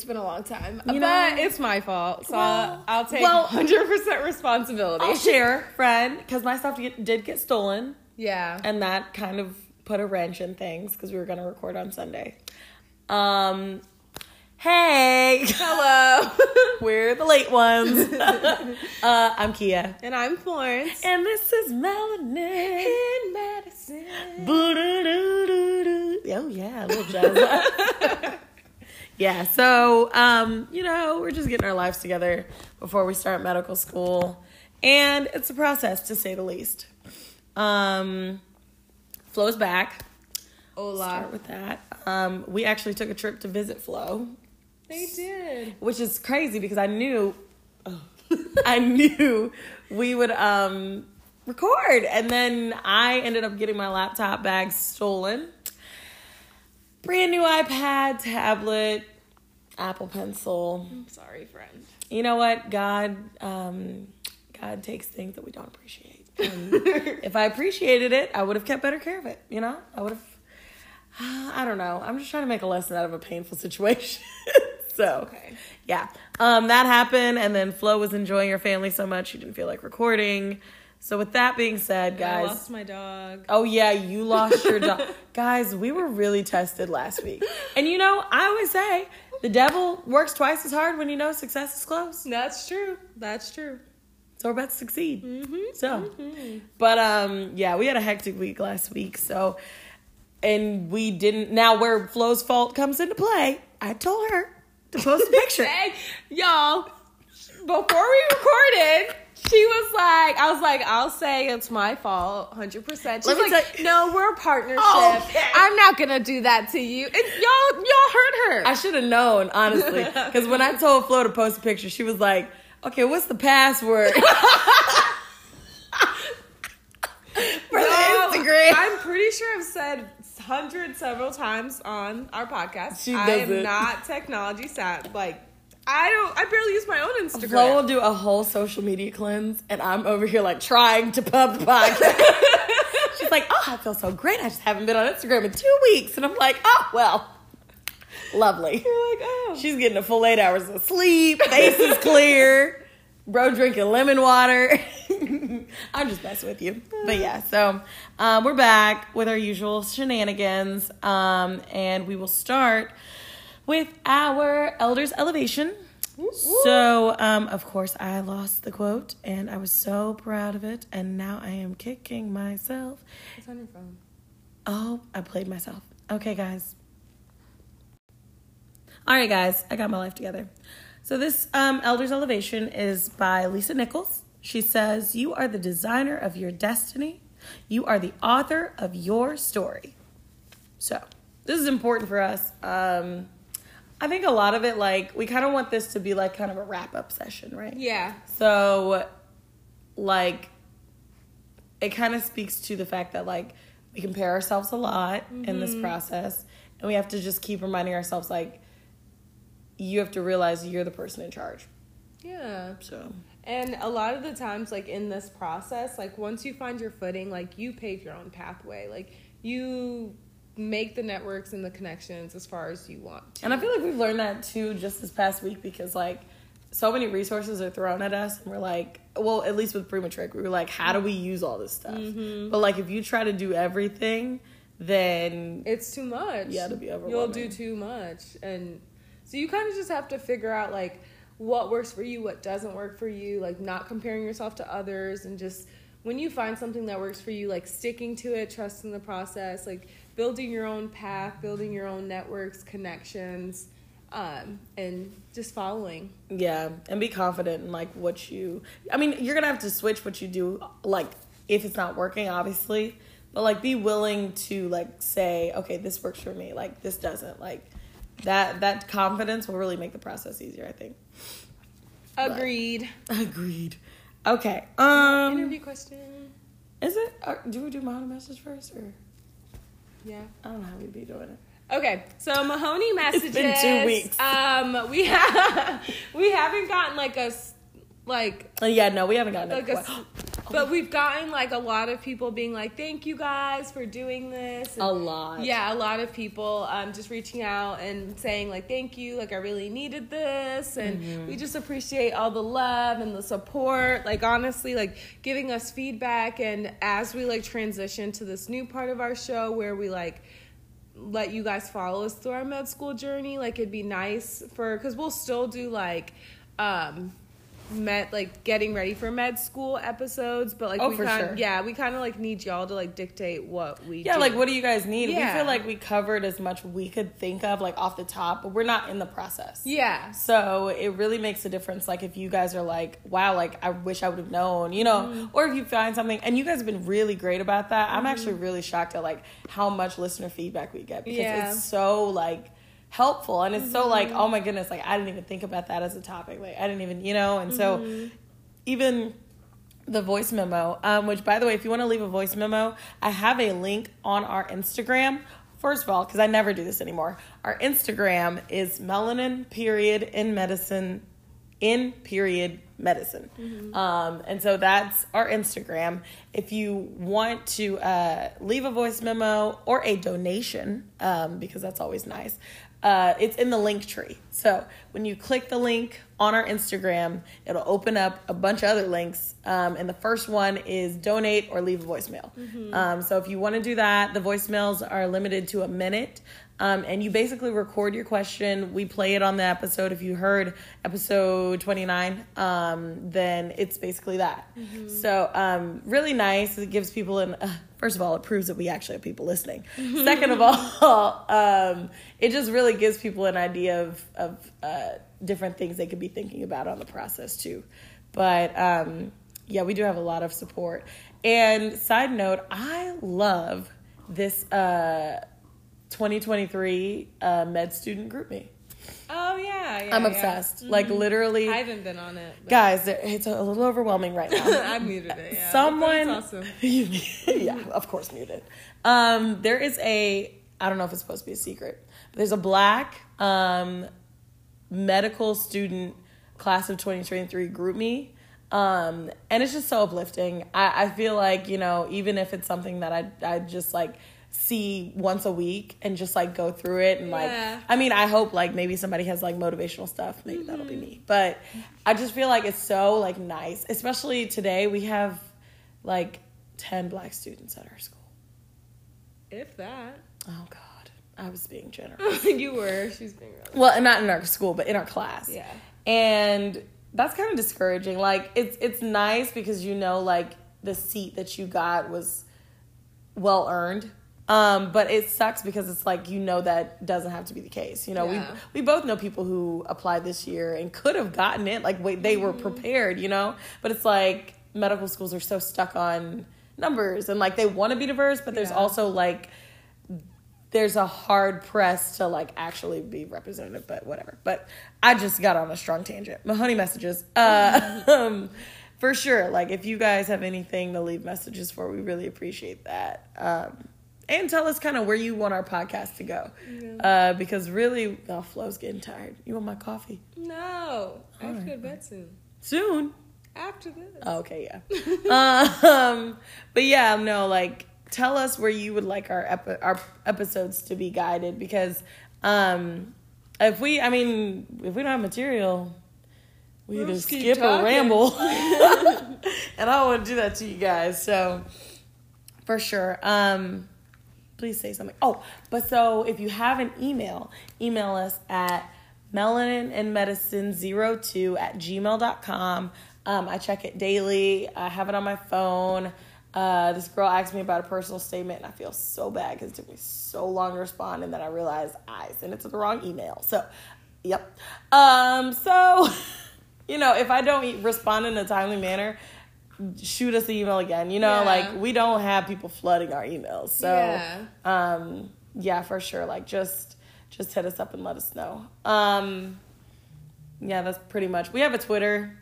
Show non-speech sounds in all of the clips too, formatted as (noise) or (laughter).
It's been a long time, You but know- it's my fault, so Well- I'll take well- 100% responsibility. I'll share, friend, because my stuff did get stolen, yeah. and that kind of put a wrench in things because we were going to record on Sunday. Um, hey, Hello. (laughs) we're the late ones. (laughs) uh, I'm Kia, and I'm Florence. and this is Melanin. in Medicine. Oh yeah, a little jazz. (laughs) yeah, so um, you know, we're just getting our lives together before we start medical school, and it's a process to say the least. Um, Flo's back. Hola. Start with that. Um, we actually took a trip to visit Flo, They did. which is crazy because I knew, oh, (laughs) I knew we would um record, and then I ended up getting my laptop bag stolen. Brand new iPad, tablet, Apple Pencil. I'm sorry, friend. You know what? God, um, God takes things that we don't appreciate. (laughs) And if I appreciated it, I would have kept better care of it. You know, I would have. (sighs) I don't know. I'm just trying to make a lesson out of a painful situation. (laughs) so, Okay. yeah, um, that happened, and then Flo was enjoying her family so much she didn't feel like recording. So, with that being said, guys, I lost my dog. Oh yeah, you lost your dog. (laughs) Guys, we were really tested last week. And you know, I always say the devil works twice as hard when you know success is close. That's true. That's true. So we're about to succeed. Mm-hmm. So but um yeah, we had a hectic week last week, so and we didn't now where Flo's fault comes into play, I told her to post a (laughs) picture. Hey, y'all, before we recorded, she was like, I was like, I'll say it's my fault, 100%. She's Let me like, no, we're a partnership. Okay. I'm not going to do that to you. And y'all, y'all hurt her. I should have known, honestly. (laughs) Because when I told Flo to post a picture, she was like, Okay, what's the password? (laughs) For the Instagram. I'm pretty sure I've said hundred several times on our podcast. She I doesn't. am not technology sat. Like I don't. I barely use my own Instagram. Flo will do a whole social media cleanse, and I'm over here like trying to pub the podcast. (laughs) She's like, "Oh, I feel so great. I just haven't been on Instagram in two weeks," and I'm like, "Oh, well, lovely." You're like, oh, She's getting a full eight hours of sleep. Face is clear. Bro drinking lemon water. (laughs) I'm just messing with you. But yeah, so um, we're back with our usual shenanigans. Um, and we will start with our elders elevation. So, um, of course, I lost the quote and I was so proud of it. And now I am kicking myself. it's on your phone. Oh, I played myself. Okay, guys. All right, guys, I got my life together. So, this um, Elders Elevation is by Lisa Nichols. She says, You are the designer of your destiny, you are the author of your story. So, this is important for us. Um, I think a lot of it, like, we kind of want this to be like kind of a wrap up session, right? Yeah. So, like, it kind of speaks to the fact that, like, we compare ourselves a lot in this mm-hmm. process, and we have to just keep reminding ourselves, like, you have to realize you're the person in charge. Yeah. So, And a lot of the times, like in this process, like once you find your footing, like you pave your own pathway. Like you make the networks and the connections as far as you want to. and I feel like we've learned that too just this past week because, like, so many resources are thrown at us, and we're like, well, at least with Prematric, we were like, how do we use all this stuff? Mm-hmm. But, like, if you try to do everything, then it's too much. Yeah, it'll be You'll do too much. And so you kind of just have to figure out like what works for you, what doesn't work for you, like not comparing yourself to others and just when you find something that works for you, like sticking to it, trusting the process, like building your own path, building your own networks, connections, um, and just following. Yeah, and be confident in like what you. I mean, you're gonna have to switch what you do, like if it's not working, obviously. But like, be willing to like say, okay, this works for me. Like this doesn't. Like that. That confidence will really make the process easier. I think. Agreed. Agreed. Okay. Um. Interview question. Is it? Uh, do we do my message first, or Yeah. I don't know how we'd be doing it. Okay, so Mahoney messages. It's been two weeks. Um, we (laughs) have we haven't gotten like a like Uh, yeah, no, we haven't gotten like a s- (gasps) But we've gotten like a lot of people being like, "Thank you guys for doing this." A lot. Yeah, a lot of people um, just reaching out and saying like, "Thank you," like I really needed this, and Mm-hmm. we just appreciate all the love and the support. Like honestly, like giving us feedback, and as we like transition to this new part of our show where we like let you guys follow us through our med school journey like it'd be nice for because we'll still do like um med like getting ready for med school episodes but like Oh, we for kind sure. yeah we kind of like need y'all to like dictate what we Yeah, do. like what do you guys need? We feel like we covered as much we could think of, like off the top, but we're not in the process. yeah So it really makes a difference. Like if you guys are like, wow, like I wish I would have known, you know, Mm-hmm. or if you find something, and you guys have been really great about that. I'm actually really shocked at like how much listener feedback we get because Yeah. Mm-hmm. it's so like helpful and it's so like, oh my goodness, like I didn't even think about that as a topic. Like I didn't even, you know, and so Mm-hmm. even the voice memo, um, which by the way, if you want to leave a voice memo, I have a link on our Instagram. First of all, because I never do this anymore, our Instagram is melanin period in medicine in period medicine. Um, and so that's our Instagram. If you want to uh, leave a voice memo or a donation, um, because that's always nice, uh, it's in the Linktree. So when you click the link on our Instagram, it'll open up a bunch of other links. Um, and the first one is donate or leave a voicemail. Um, so if you want to do that, the voicemails are limited to a minute. Um, and you basically record your question. We play it on the episode. If you heard episode 29, um, then it's basically that. So, um, really nice. It gives people an, uh, first of all, it proves that we actually have people listening. Second of all, (laughs) um, it just really gives people an idea of, of uh, different things they could be thinking about on the process too. But um, yeah, we do have a lot of support. And side note, I love this. Uh, 2023 uh, med student GroupMe. oh yeah, yeah I'm yeah. obsessed. Like literally, i haven't been on it but guys, it's a little overwhelming right now. (laughs) i muted it yeah Someone, awesome (laughs) yeah, of course, muted. Um, there is a, I don't know if it's supposed to be a secret, but there's a black um, medical student class of 2023 GroupMe. Um, and it's just so uplifting. I, I feel like, you know, even if it's something that I, I just like see once a week and just like go through it and like, Yeah. I mean, I hope like maybe somebody has like motivational stuff. Maybe that'll be mm-hmm. me. But I just feel like it's so like nice, especially today. We have like 10 black students at our school. if that Oh God, I was being generous. (laughs) you were she's being well, not in our school, but in our class. yeah And that's kind of discouraging. Like it's it's nice because you know like the seat that you got was well earned. Um, but it sucks because it's like you know that doesn't have to be the case. You know, Yeah. we we both know people who applied this year and could have gotten it. Like wait, they were prepared, you know. But it's like medical schools are so stuck on numbers and like they want to be diverse, but there's Yeah. also like there's a hard press to like actually be representative, but whatever. But I just got on a strong tangent. Mahoney messages. Uh, (laughs) um, for sure. Like if you guys have anything to leave messages for, we really appreciate that. Um, and tell us kind of where you want our podcast to go. Uh, because really, oh, Flo's getting tired. You want my coffee? no i have to go to bed soon Soon. after this Oh, okay, yeah. (laughs) um, but yeah, no, like tell us where you would like our epi- our episodes to be guided because um, if we, I mean, if we don't have material, we We'll either skip or ramble, (laughs) and I don't want to do that to you guys. So for sure. Um, please say something. Oh, but so if you have an email, email us at melaninandmedicine02 at gmail.com. Um, I check it daily. I have it on my phone. Uh, this girl asked me about a personal statement, and I feel so bad because it took me so long to respond, and then I realized I sent it to the wrong email. So, yep. Um, so, (laughs) you know, if I don't respond in a timely manner, shoot us the email again. You know, Yeah. like we don't have people flooding our emails. So, Yeah. um, yeah, for sure. Like just just hit us up and let us know. Um, yeah, that's pretty much. We have a Twitter.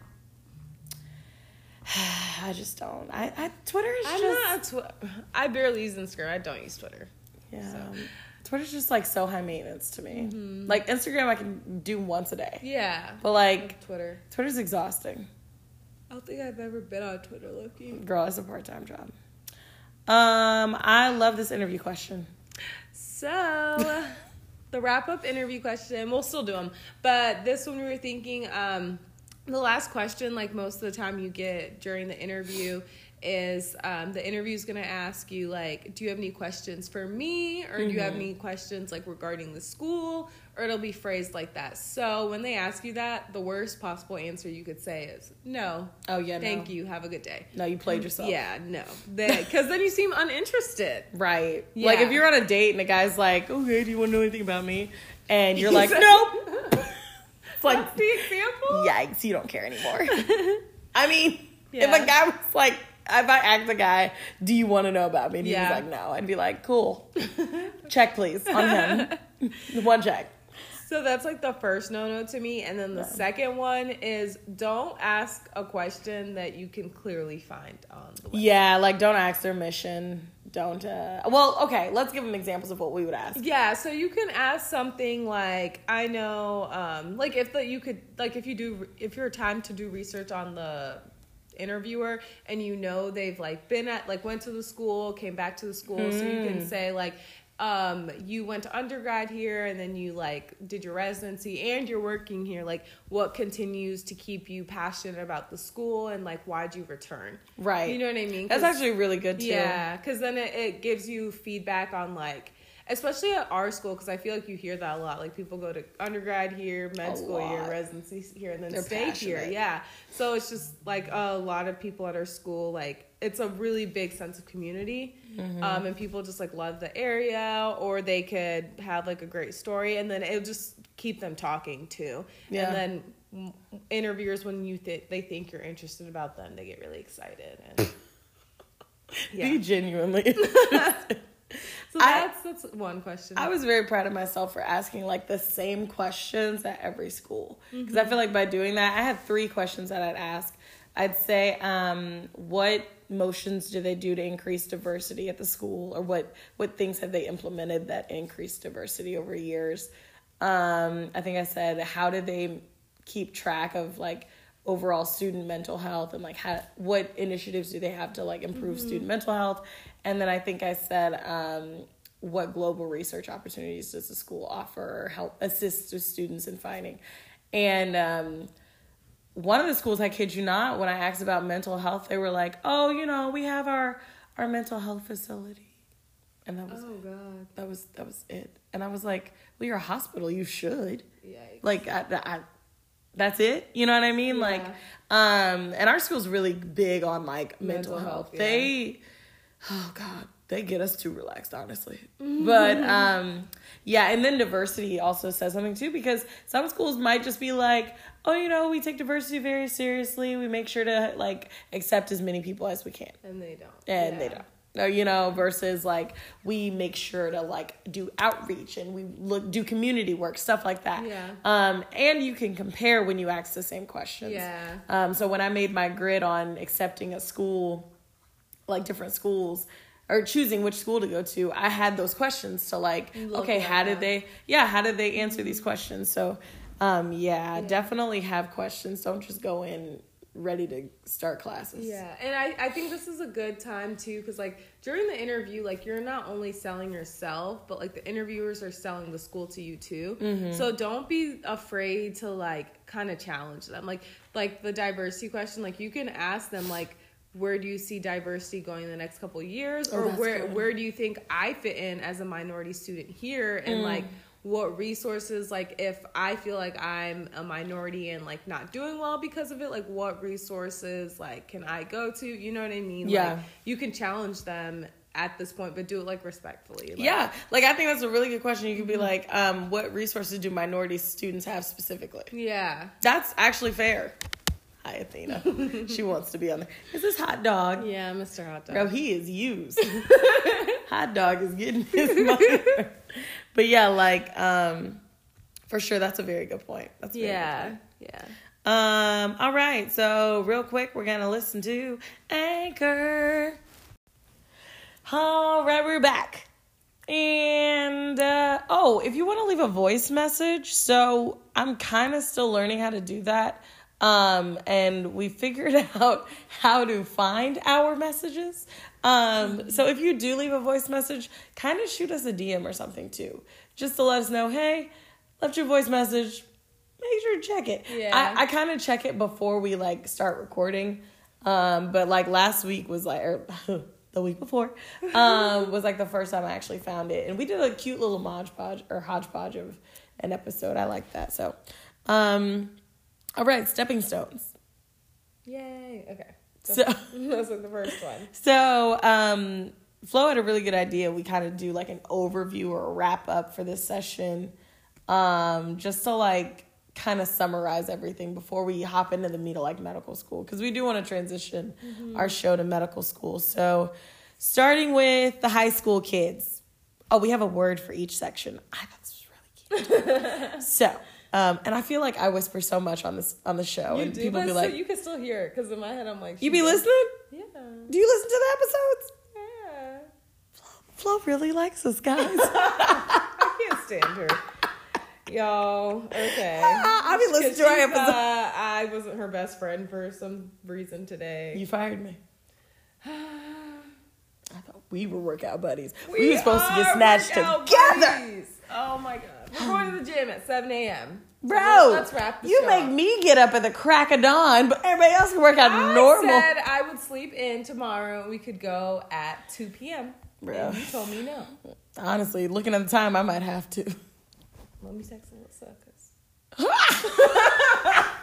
(sighs) I just don't. I, I Twitter is I'm just not. Tw- I barely use Instagram. I don't use Twitter. yeah. Twitter's just like so high maintenance to me. Like Instagram, I can do once a day, Yeah. but like Twitter. Twitter's exhausting. I don't think I've ever been on Twitter looking. Girl, it's a part time job. Um, I love this interview question. So, (laughs) the wrap up interview question, we'll still do them, but this one we were thinking, um, the last question, like most of the time you get during the interview, is um, the interview is going to ask you like do you have any questions for me or do you have any questions like regarding the school or it'll be phrased like that so when they ask you that the worst possible answer you could say is no Oh yeah, thank no. you have a good day No, you played yourself. yeah no because then you seem uninterested (laughs) Right. Like if you're on a date and the guy's like, "Okay, do you want to know anything about me?" and you're like, (laughs) "Nope." (laughs) It's like, That's the example yikes, you don't care anymore. I mean, if a guy was like, if I asked the guy, "Do you want to know about me?" and he Yeah. was like, "No," I'd be like, "Cool, (laughs) check please on him, (laughs) one check." So that's like the first no no to me. And then the second one is don't ask a question that you can clearly find on the web. Yeah, like don't ask their mission. Don't. uh Well, okay, let's give them examples of what we would ask. Yeah, so you can ask something like I know, um, like if the you could like if you do if you're time to do research on the interviewer and you know they've like been at like went to the school, came back to the school, so you can say like um you went to undergrad here and then you like did your residency and you're working here. Like what continues to keep you passionate about the school and like why'd you return? Right. you know what i mean? That's actually really good too. yeah, because then it, it gives you feedback on like, especially at our school, because I feel like you hear that a lot. Like people go to undergrad here, med A school here, residency here, and then They're stay here. Yeah, so it's just like a lot of people at our school. Like it's a really big sense of community, Mm-hmm. um, and people just like love the area, or they could have like a great story, and then it'll just keep them talking too. Yeah. And then interviewers, when you th- they think you're interested about them, they get really excited and. (laughs) Yeah. Be genuinely. (laughs) (laughs) So I- that's that's one question. I was very proud of myself for asking like the same questions at every school because I feel like by doing that, I had three questions that I'd ask. I'd say, um, what motions do they do to increase diversity at the school, or what what things have they implemented that increase diversity over years? Um, I think I said, how do they keep track of like overall student mental health and like how what initiatives do they have to like improve student mental health? And then I think I said, um, what global research opportunities does the school offer or help assist with students in finding? And um, one of the schools, I kid you not, when I asked about mental health, they were like, "Oh, you know, we have our our mental health facility," and that was oh god. that was that was it. And I was like, "Well, you're a hospital. You should Yikes. like I, I, that's it. You know what I mean? Yeah. Like, um, and our school's really big on like mental, Mental health. health, yeah. They, oh god, they get us too relaxed, honestly. Mm-hmm. But um, yeah, and then diversity also says something too because some schools might just be like, oh, you know, we take diversity very seriously. We make sure to like accept as many people as we can, and they don't. and Yeah. they don't. Or, you know, versus like we make sure to like do outreach and we look do community work, stuff like that. Yeah. Um, and you can compare when you ask the same questions. Yeah. Um, so when I made my grid on accepting a school, like different schools, or choosing which school to go to, I had those questions to like, Look okay, how did that. they, yeah, how did they answer these questions? So, um, yeah, definitely have questions. Don't just go in ready to start classes. Yeah, and I, I think this is a good time too, because like during the interview, like you're not only selling yourself, but like the interviewers are selling the school to you too. Mm-hmm. So don't be afraid to like kind of challenge them. Like like the diversity question, like you can ask them like, where do you see diversity going in the next couple of years, Oh, or that's where good. where do you think I fit in as a minority student here, Mm. and like what resources like if i feel like i'm a minority and like not doing well because of it like what resources like can i go to you know what i mean Yeah. like you can challenge them at this point but do it like respectfully like, Yeah, like I think that's a really good question. You could be Mm-hmm. like, um, what resources do minority students have specifically? yeah That's actually fair. Hi, Athena. she wants to be on there. Is this hot dog? yeah mr hot dog Bro, he is used. (laughs) hot dog is getting his money. but yeah, like, um, for sure, that's a very good point. That's a very good yeah point. yeah Um, all right, so real quick, we're gonna listen to Anchor. All right, we're back. And uh, oh, if you want to leave a voice message, so I'm kind of still learning how to do that. Um, and we figured (laughs) out how to find our messages. Um, so if you do leave a voice message, kind of shoot us a DM or something too, just to let us know, hey, left your voice message. Make sure to check it. Yeah. I, I kind of check it before we like start recording. Um, but like last week was like, or (laughs) the week before, um, (laughs) was like the first time I actually found it, and we did a cute little modge podge or hodgepodge of an episode. I like that. So, um, all right, stepping stones. Yay. Okay. So- (laughs) that's like the first one. (laughs) So, um, Flo had a really good idea. We kind of do like an overview or a wrap up for this session, um, just to like kind of summarize everything before we hop into the meat of like medical school because we do want to transition our show to medical school. So, starting with the high school kids. Oh, we have a word for each section. I thought this was really cute. (laughs) so, um, and I feel like I whisper so much on this on the show, You and do, people be so like, you can still hear it because in my head I'm like, "You be listening? Yeah. Do you listen to the episodes?" Yeah. Flo really likes us, guys. (laughs) I can't stand her. Y'all, okay. (laughs) I be listening to our episode. Uh, I wasn't her best friend for some reason today. You fired me. (sighs) I thought we were workout buddies. We, were supposed to get snatched together. buddies. Oh my god. We're going to the gym at 7 a.m. So Bro, let's wrap you make up. me get up at the crack of dawn, but everybody else can work out I normal. I said I would sleep in tomorrow we could go at 2 p.m. Bro. And you told me no. Honestly, looking at the time, I might have to. Let me text Alyssa. 'cause- (laughs)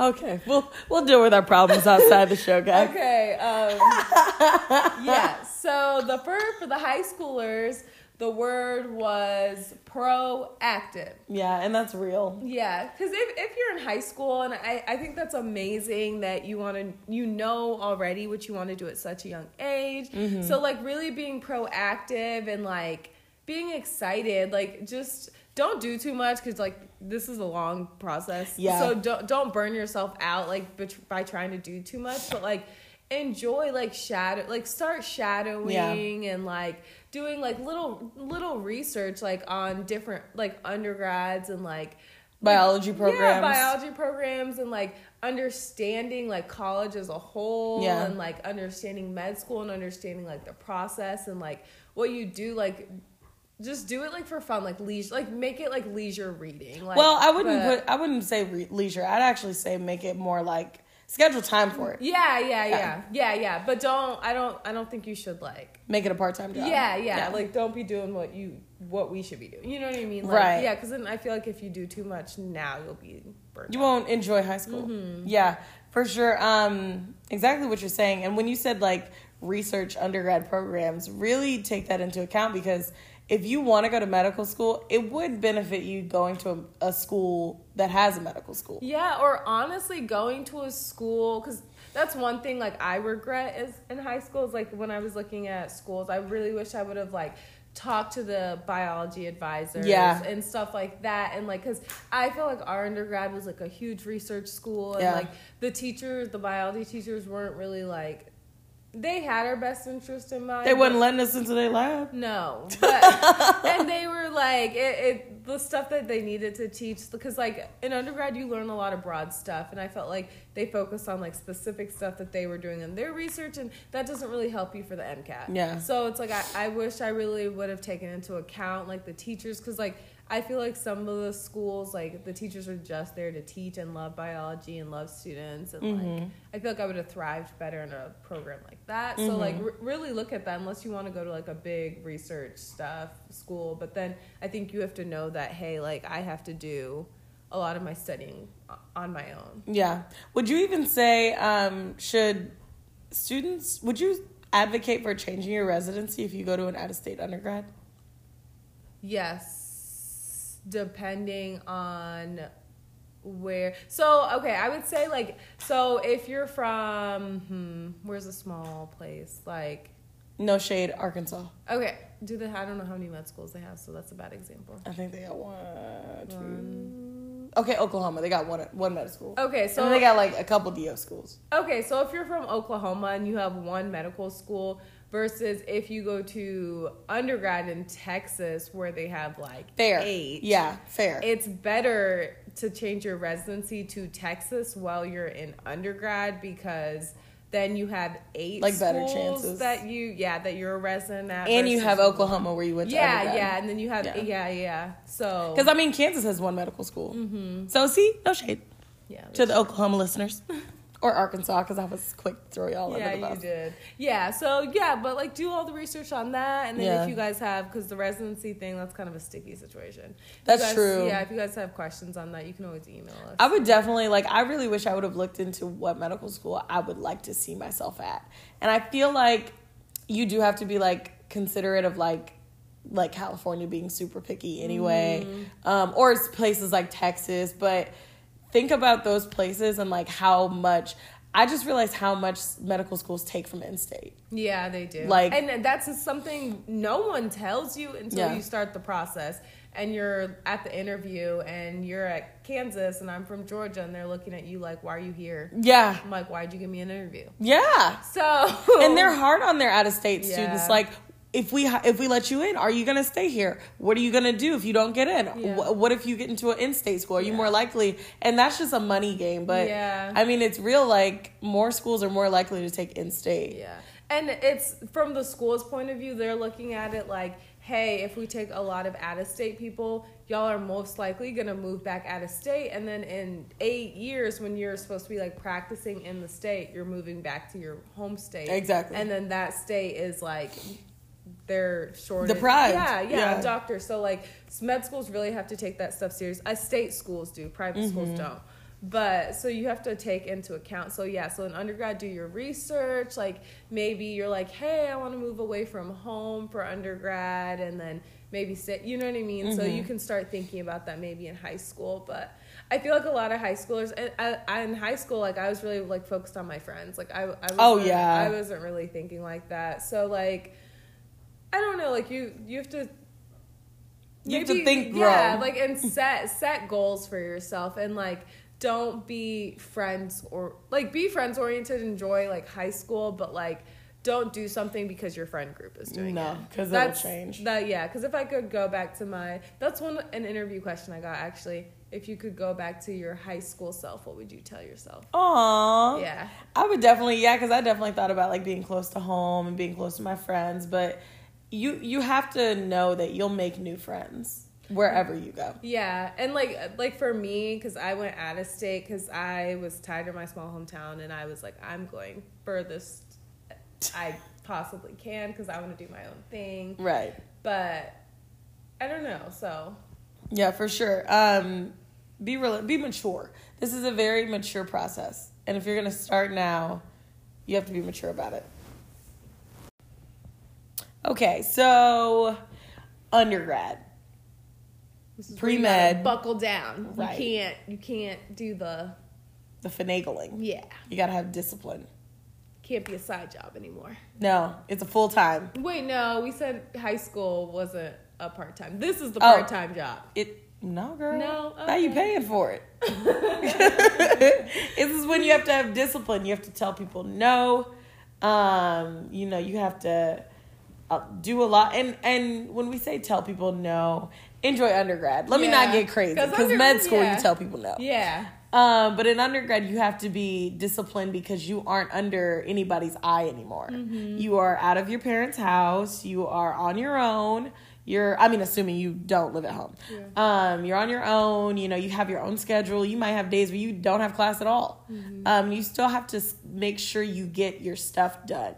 Okay, we'll we'll deal with our problems outside the show, guys. Okay. Um, (laughs) yeah. So the first for the high schoolers, the word was proactive. Yeah, and that's real. Yeah, because if, if you're in high school, and I, I think that's amazing that you want to, you know already what you want to do at such a young age. Mm-hmm. So, like, really being proactive and, like, being excited, like, just don't do too much because, like, this is a long process. Yeah. So, don't, don't burn yourself out, like, by trying to do too much, but, like, enjoy like shadow like start shadowing and like doing like little little research like on different like undergrads and like Biology programs. yeah, biology programs and like understanding like college as a whole Yeah. and like understanding med school and understanding like the process and like what you do like just do it like for fun like leisure like make it like leisure reading like well, I wouldn't but- put I wouldn't say re- leisure. I'd actually say make it more like schedule time for it. yeah yeah yeah yeah yeah but don't i don't i don't think you should like Make it a part time job. yeah, yeah like don't be doing what you what we should be doing you know what i mean like, Right. yeah because then i feel like if you do too much now you'll be burnt you out. won't enjoy high school. Mm-hmm. Yeah, for sure. Um, exactly what you're saying. And when you said like research undergrad programs, really take that into account because if you want to go to medical school, it would benefit you going to a, a school that has a medical school. Yeah, or honestly, going to a school because that's one thing like I regret is in high school is like when I was looking at schools, I really wish I would have like talked to the biology advisors Yeah. and stuff like that and like because i feel like our undergrad was like a huge research school and Yeah. like the teachers the biology teachers weren't really like they had our best interest in mind They wasn't letting us into their lab. no, (laughs) but and they were like it, it. The stuff that they needed to teach because like in undergrad you learn a lot of broad stuff, and I felt like they focused on like specific stuff that they were doing in their research, and that doesn't really help you for the MCAT. Yeah. So it's like I, I wish I really would have taken into account like the teachers because like I feel like some of the schools like the teachers are just there to teach and love biology and love students and like I feel like I would have thrived better in a program like that. So like r- really look at that unless you want to go to like a big research stuff school, but then I think you have to know that hey, like I have to do a lot of my studying on my own. Yeah. Would you even say um, should students? Would you advocate for changing your residency if you go to an out of state undergrad? Yes, depending on where. So, okay, I would say like so if you're from hmm, where's a small place like No shade, Arkansas. okay, do they I don't know how many med schools they have, so that's a bad example. I think they got one, two. Okay, Oklahoma. They got one one med school. Okay, So they got like a couple DO schools. Okay, so if you're from Oklahoma and you have one medical school versus if you go to undergrad in Texas where they have like Fair. eight. Yeah, fair. It's better to change your residency to Texas while you're in undergrad because then you have eight Like better chances. that you yeah that you're a resident at and you have Oklahoma where you went to yeah undergrad. yeah and then you have Yeah. yeah yeah, so Because I mean, Kansas has one medical school. Mm-hmm. So see, no shade yeah to the Oklahoma listeners (laughs) or Arkansas because I was quick to throw y'all yeah under the you bus. did yeah so yeah but like do all the research on that and then Yeah. if you guys have because the residency thing that's kind of a sticky situation If That's guys- true. yeah if you guys have questions on that you can always email us I would definitely like. I really wish I would have looked into what medical school I would like to see myself at, and I feel like you do have to be like considerate of like like California being super picky anyway, um, or it's places like Texas. But think about those places and like how much. I just realized how much medical schools take from in-state. Yeah, they do. Like- and that's something no one tells you until Yeah. you start the process. And you're at the interview, and you're at Kansas, and I'm from Georgia, and they're looking at you like, "Why are you here?" Yeah, I'm like, "Why'd you give me an interview?" yeah. So, and they're hard on their out of state Yeah. students like if we if we let you in are you going to stay here what are you going to do if you don't get in Yeah. Wh- what if you get into an in-state school are you Yeah. more likely and that's just a money game but Yeah. i mean it's real like more schools are more likely to take in-state Yeah. And it's from the school's point of view, they're looking at it like, hey, if we take a lot of out of state people, y'all are most likely going to move back out of state. And then in eight years, when you're supposed to be like practicing in the state, you're moving back to your home state. Exactly. And then that state is like, they're short. Deprived. Yeah, yeah, Yeah. doctors. So like med schools really have to take that stuff serious. As state schools do, private Mm-hmm. schools don't. But so you have to take into account. So yeah, so in undergrad, do your research. Like maybe you're like, hey, I want to move away from home for undergrad, and then maybe stay. You know what I mean? So Mm-hmm. you can start thinking about that maybe in high school. But I feel like a lot of high schoolers, and I, I, in high school, like I was really like focused on my friends. Like I, I wasn't, Oh, yeah. I wasn't really thinking like that. So like, I don't know. Like you, you have to You have to think yeah like and set set goals for yourself and like don't be friends or like be friends oriented enjoy like high school but like don't do something because your friend group is doing it. No, it 'cause it'll That's- change. that yeah because if i could go back to my that's one an interview question i got actually if you could go back to your high school self what would you tell yourself Aww. yeah I would definitely, yeah, because I definitely thought about like being close to home and being close to my friends. But you you have to know that you'll make new friends wherever you go. Yeah, and like like for me, because I went out of state because I was tired of my small hometown, and I was like, I'm going furthest I possibly can because I want to do my own thing. Right. But I don't know. So Yeah, for sure. Um, be real, be mature. This is a very mature process, and if you're gonna start now, you have to be mature about it. Okay, so undergrad. this is where you gotta Pre-med. buckle down. Right. You can't you can't do the the finagling. yeah. You gotta have discipline. Can't be a side job anymore. No, it's a full time. Wait, no, we said high school wasn't a part time. This is the Oh. part time job. It no girl. No, Now you okay. paying for it. (laughs) (laughs) this is when you have to have discipline. You have to tell people no. Um, you know, you have to uh, do a lot. And and when we say tell people no, enjoy undergrad. Let me not get crazy because med school yeah. you tell people no. Yeah. Um, but in undergrad, you have to be disciplined because you aren't under anybody's eye anymore. Mm-hmm. You are out of your parents' house. You are on your own. You're, I mean, assuming you don't live at home. Um, you're on your own. You know, you have your own schedule. You might have days where you don't have class at all. Mm-hmm. Um, you still have to make sure you get your stuff done.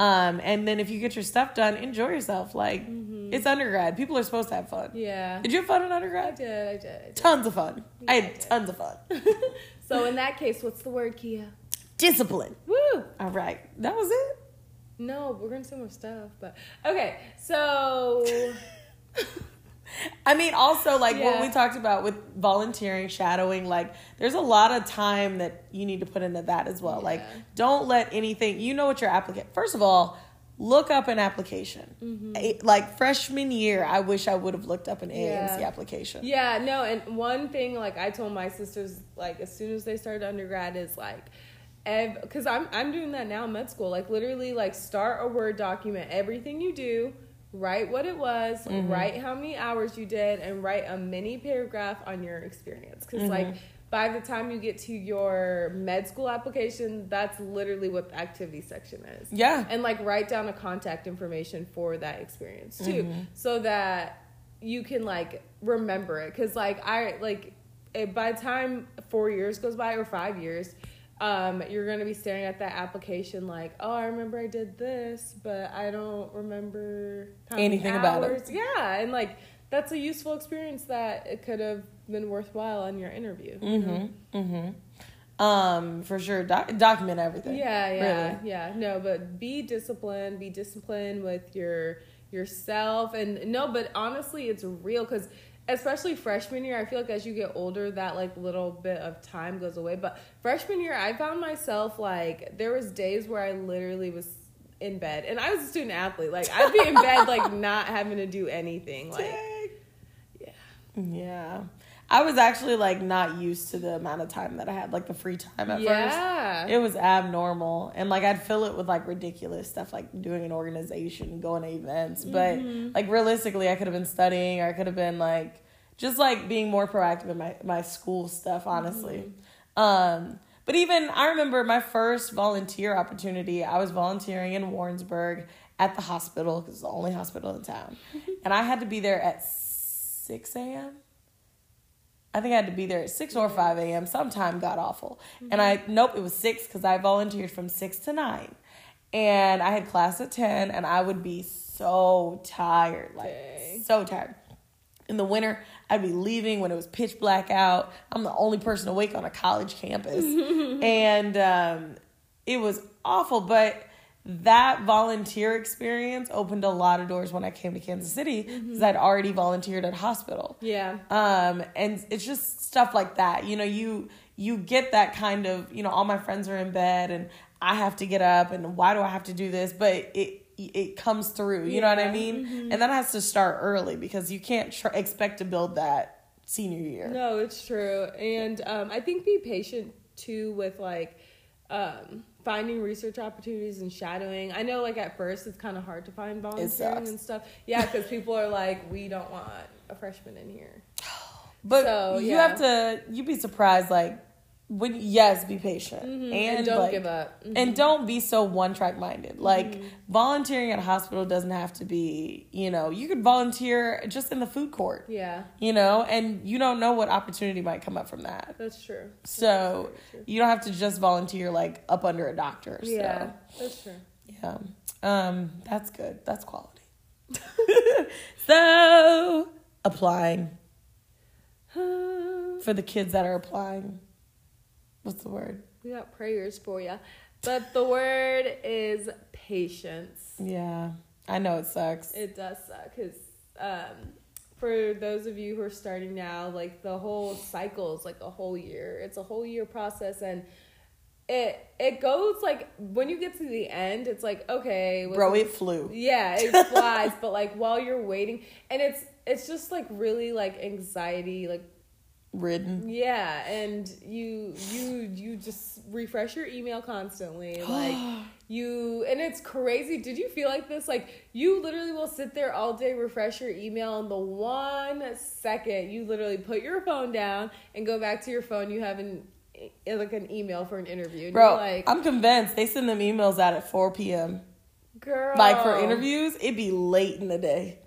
Um, and then if you get your stuff done, enjoy yourself. Like it's undergrad. People are supposed to have fun. Mm-hmm. Yeah. Did you have fun in I undergrad? did, I did. I did. Tons of fun. I Yeah, I had did. tons of fun. (laughs) so in that case, what's the word, Kia? Discipline. Woo! All right, that was it. No, we're gonna say more stuff, but okay. So (laughs) (laughs) I mean, also like what we talked about with volunteering, shadowing. Like, there's a lot of time that you need to put into that as well. Like, don't let anything. You know what your applicant. First of all, look up an application. Mm-hmm. A- like freshman year, I wish I would have looked up an AAMC Yeah. application. yeah, no, and one thing like I told my sisters like as soon as they started undergrad is like because I'm I'm doing that now in med school. Like literally, like start a word document, everything you do, write what it was, Mm-hmm. write how many hours you did, and write a mini paragraph on your experience. Because Mm-hmm. like by the time you get to your med school application, that's literally what the activity section is. Yeah. And like write down a contact information for that experience too, Mm-hmm. so that you can like remember it. Cause like I like by the time four years goes by or five years, um, you're gonna be staring at that application like, oh, I remember I did this, but I don't remember Anything about it. Yeah, and like that's a useful experience that it could have been worthwhile on your interview. Mm-hmm. Mm-hmm. Um, for sure. Doc- document everything. Yeah, yeah, Really. yeah. No, but be disciplined. Be disciplined with your yourself, and no, but honestly, it's real because especially freshman year, I feel like as you get older, that like little bit of time goes away. But freshman year, I found myself like there was days where I literally was in bed, and I was a student athlete. Like I'd be in bed, like (laughs) not having to do anything. Like yeah, Yeah. I was actually like not used to the amount of time that I had, like the free time at yeah. first. It was abnormal. And like I'd fill it with like ridiculous stuff like doing an organization, going to events. But Mm-hmm. like realistically I could have been studying or I could have been like just like being more proactive in my, my school stuff, honestly. Mm-hmm. Um but even I remember my first volunteer opportunity, I was volunteering in Warrensburg at the hospital because it's the only hospital in town. (laughs) and I had to be there at 6 a.m. I think I had to be there at 6 or 5 a.m. Sometime got awful. And I, nope, it was 6 because I volunteered from 6 to 9. And I had class at 10 and I would be so tired. Like, Dang. so tired. In the winter, I'd be leaving when it was pitch black out. I'm the only person awake on a college campus. (laughs) and um, it was awful. But that volunteer experience opened a lot of doors when I came to Kansas City because I'd already volunteered at hospital. Yeah. um and it's just stuff like that you know you you get that kind of you know all my friends are in bed and i have to get up and why do i have to do this? But it it comes through you know what i Yeah, mean? And that has to start early because you can't tr- expect to build that senior year. No, it's true. And um, I think be patient too with like um, finding research opportunities and shadowing. I know like at first it's kind of hard to find volunteering and stuff. Yeah, because people are like, we don't want a freshman in here. (gasps) but So, you yeah. have to you'd be surprised like when yes be patient Mhm, and, and don't like, give up. Mhm. and don't be so one track minded. Like Mm-hmm. volunteering at a hospital doesn't have to be, you know, you could volunteer just in the food court, Yeah, you know, and you don't know what opportunity might come up from that. that's true. So That's true. you don't have to just volunteer like up under a doctor. So Yeah, that's true. yeah. Um, that's good. That's quality. (laughs) so applying (sighs) for the kids that are applying. What's the word? we got prayers for you. But the word is patience. Yeah. I know it sucks. It does suck because um, for those of you who are starting now, like the whole cycle is like a whole year. It's a whole year process, and it it goes like when you get to the end, it's like okay, Bro, it- it flew. yeah, it (laughs) flies. but like while you're waiting, and it's it's just like really like anxiety, like Ridden. yeah, and you you you just refresh your email constantly, (gasps) like you and it's crazy. Did you feel like this? Like you literally will sit there all day, refresh your email, and the one second you literally put your phone down and go back to your phone, you have an eh, like an email for an interview. And Bro, you're like, I'm convinced they send them emails out at 4 p.m. girl, Like for interviews, it'd be late in the day.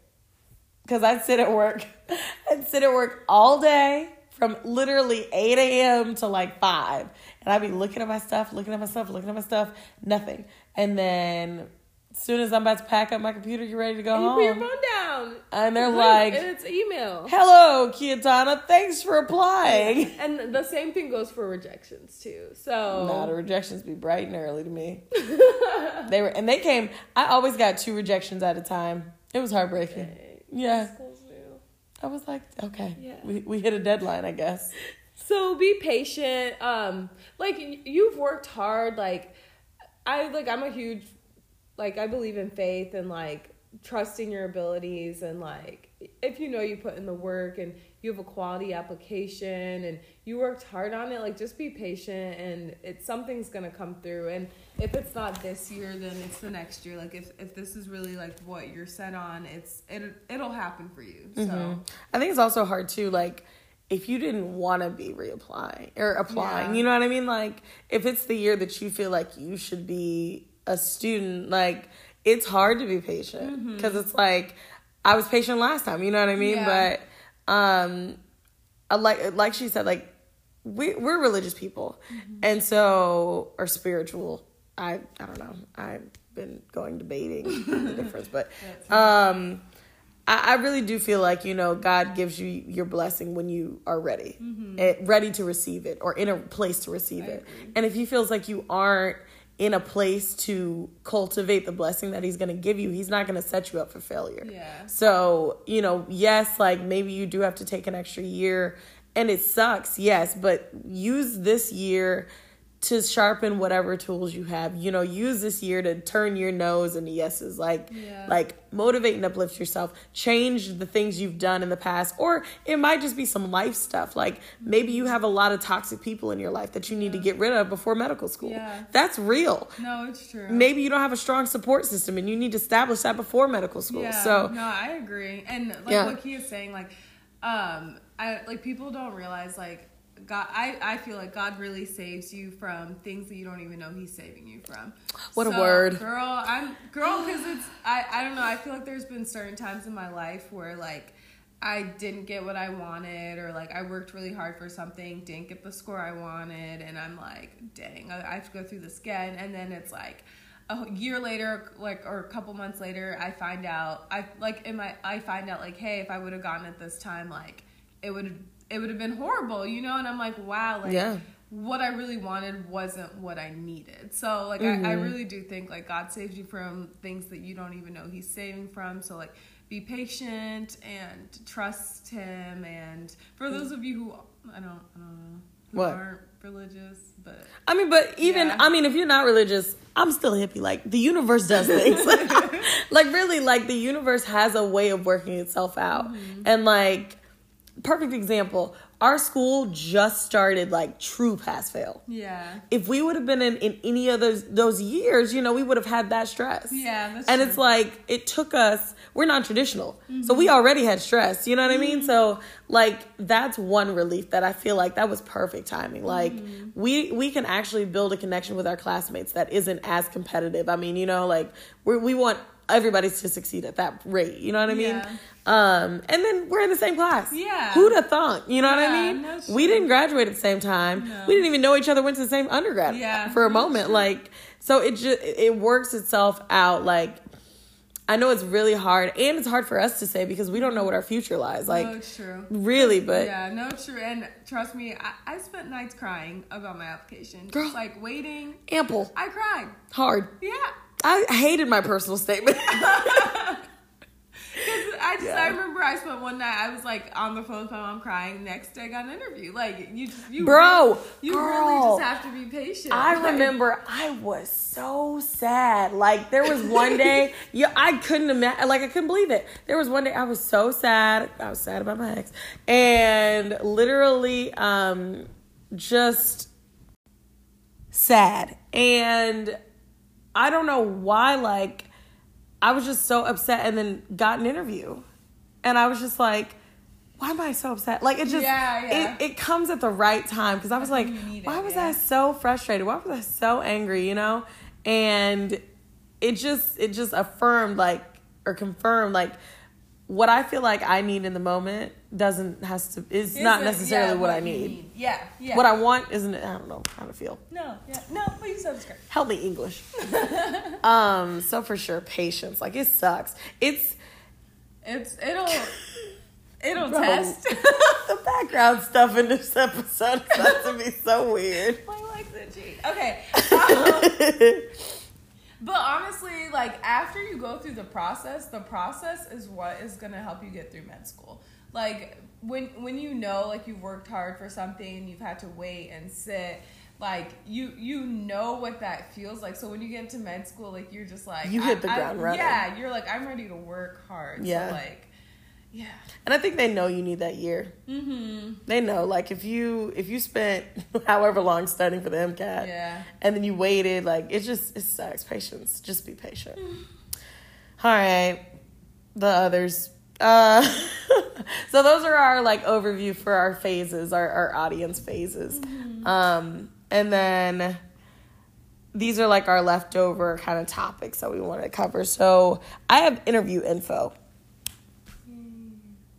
Cause I'd sit at work. (laughs) I'd sit at work all day from literally 8 a.m. to like 5. And I'd be looking at my stuff, looking at my stuff, looking at my stuff, nothing. And then as soon as I'm about to pack up my computer, get ready to go And you put your phone down, And they're like, and it's email. Hello, Kiatana, thanks for applying. And the same thing goes for rejections too. So Nah, the rejections be bright and early to me. (laughs) they were, and they came. I always got two rejections at a time. It was heartbreaking. Yeah. I was like, okay, Yeah. we we hit a deadline, I guess. So be patient. Um, like you've worked hard. Like I like I'm a huge like I believe in faith and like trusting your abilities and like if you know you put in the work and you have a quality application and you worked hard on it like just be patient and it's something's gonna come through and if it's not this year then it's the next year like if, if this is really like what you're set on it's it, it'll happen for you so Mm-hmm. I think it's also hard too, like if you didn't want to be reapplying or applying, Yeah. you know what I mean? Like if it's the year that you feel like you should be a student, like it's hard to be patient because it's like I was patient last time, you know what I mean? Yeah. But um, like like she said, like we we're religious people, and so or spiritual. I I don't know. I've been going debating (laughs) the difference, but um, I, I really do feel like you know God gives you your blessing when you are ready, eh, ready to receive it, or in a place to receive Mm-hmm. I it. agree. And if he feels like you aren't in a place to cultivate the blessing that he's going to give you, he's not going to set you up for failure. Yeah. So, you know, yes, like maybe you do have to take an extra year and it sucks, yes, but use this year to sharpen whatever tools you have. You know, use this year to turn your nose into yeses. Like Yeah. like motivate and uplift yourself. Change the things you've done in the past. Or it might just be some life stuff. Like maybe you have a lot of toxic people in your life that you need to get rid of before medical school. Yeah. That's real. no it's true Maybe you don't have a strong support system and you need to establish that before medical school. Yeah, so no, I agree. And like Yeah. what he is saying, like, um, I like people don't realize like God. I I feel like God really saves you from things that you don't even know He's saving you from. What a word. girl. I'm girl because it's I I don't know. I feel like there's been certain times in my life where like. I didn't get what I wanted, or like I worked really hard for something, didn't get the score I wanted, and I'm like, dang, I, I have to go through this again. And then it's like, a year later like or a couple months later i find out i like in my i find out like hey if i would have gotten it this time like it would it would have been horrible you know and i'm like wow like Yeah. what i really wanted wasn't what i needed so like I, Mm-hmm. I really do think like god saves you from things that you don't even know he's saving from so like be patient and trust him and for those of you who i don't i don't know who What? aren't religious but I mean, but even Yeah. I mean, if you're not religious, I'm still hippie. Like the universe does things. (laughs) (laughs) like really, like the universe has a way of working itself out. And like, perfect example, our school just started like true pass fail. yeah If we would have been in, in any of those those years, you know, we would have had that stress. Yeah, and true. it's like it took us. We're non traditional, so mm-hmm. we already had stress. You know what I mean? Mm-hmm. So like that's one relief that I feel like that was perfect timing. Like mm-hmm. we we can actually build a connection with our classmates that isn't as competitive. I mean, you know, like we we want everybody to succeed at that rate. You know what I mean? Yeah. Um, and then we're in the same class. Yeah. Who'd have thought? You know what I mean? no, we didn't graduate at the same time. No. We didn't even know each other. Went to the same undergrad. Yeah, For a no, moment, like so, it just it works itself out. Like I know it's really hard, and it's hard for us to say because we don't know what our future lies. Like no, true. really, but yeah, no, true. And trust me, I, I spent nights crying about my application. Girl. Just like waiting. ample, I cried. hard. Yeah. I hated my personal statement. (laughs) I just, Yeah. I remember I spent one night, I was like on the phone with my mom crying. Next day I got an interview. Like, you just, you Bro, you really just have to be patient. I Like, remember I was so sad. Like there was one day, (laughs) yeah, I couldn't imagine. Like I couldn't believe it. There was one day I was so sad. I was sad about my ex, and literally, um, just sad. And I don't know why. Like I was just so upset, and then got an interview, and I was just like. Why am I so upset? Like it just Yeah, yeah. It, it comes at the right time because I was like, it, why was yeah. I so frustrated? Why was I so angry? You know, and it just it just affirmed like or confirmed like what I feel like I need in the moment doesn't has to is not Isn't- necessarily yeah, what I you need. Yeah, yeah. What I want isn't I don't know how to feel. No, yeah. No, please subscribe. Help me English. (laughs) um, so for sure, patience. Like it sucks. It's It's, it'll, it'll Bro. test. (laughs) the background stuff in this episode starts to be so weird. (laughs) I like the G. Okay. Um, But honestly, like after you go through the process, the process is what is gonna help you get through med school. Like when when you know like you've worked hard for something, you've had to wait and sit, like you you know what that feels like. So when you get into med school, like you're just like You hit the I- ground running. Yeah, you're like I'm ready to work hard. Yeah. So like, yeah. And I think they know you need that year. Mm-hmm. They know, like if you if you spent (laughs) however long studying for the MCAT, Yeah. and then you waited, like it just it sucks. Patience, just be patient. All right, the others. Uh, (laughs) so those are our like overview for our phases, our our audience phases, um, and then these are like our leftover kind of topics that we want to cover. So I have interview info.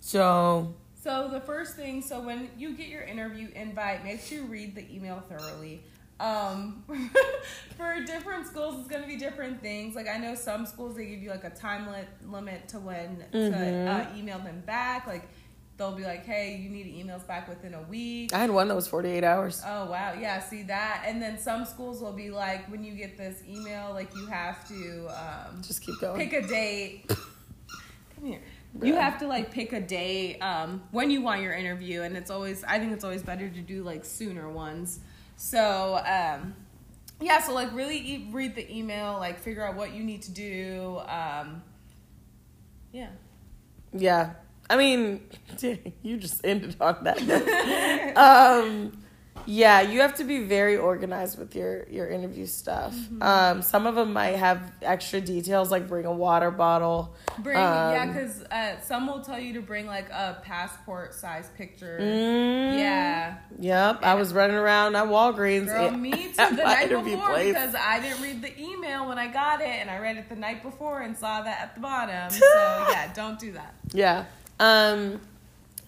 So So the first thing, so when you get your interview invite, make sure you read the email thoroughly. Um, (laughs) for different schools, it's gonna be different things. Like I know some schools they give you like a time li- limit to when to uh, email them back. Like they'll be like, "Hey, you need emails back within a week." I had one that was forty eight hours. Oh wow, yeah, see that. And then some schools will be like, when you get this email, like you have to um, Just keep going. pick a date. (laughs) Come here. You have to like pick a day um, when you want your interview, and it's always I think it's always better to do like sooner ones. So um, yeah, so like really e- read the email, like figure out what you need to do. Um, yeah. Yeah. I mean, (laughs) you just ended on that. (laughs) um, yeah, you have to be very organized with your your interview stuff. Mm-hmm. Um, some of them might have extra details, like bring a water bottle. Bring yeah, Um, because uh, some will tell you to bring like a passport size picture. Mm, Yeah. Yep. I was running around at Walgreens. Girl, (laughs) me too. The night before place. because I didn't read the email when I got it, and I read it the night before and saw that at the bottom. (laughs) So yeah, don't do that. Yeah. Um,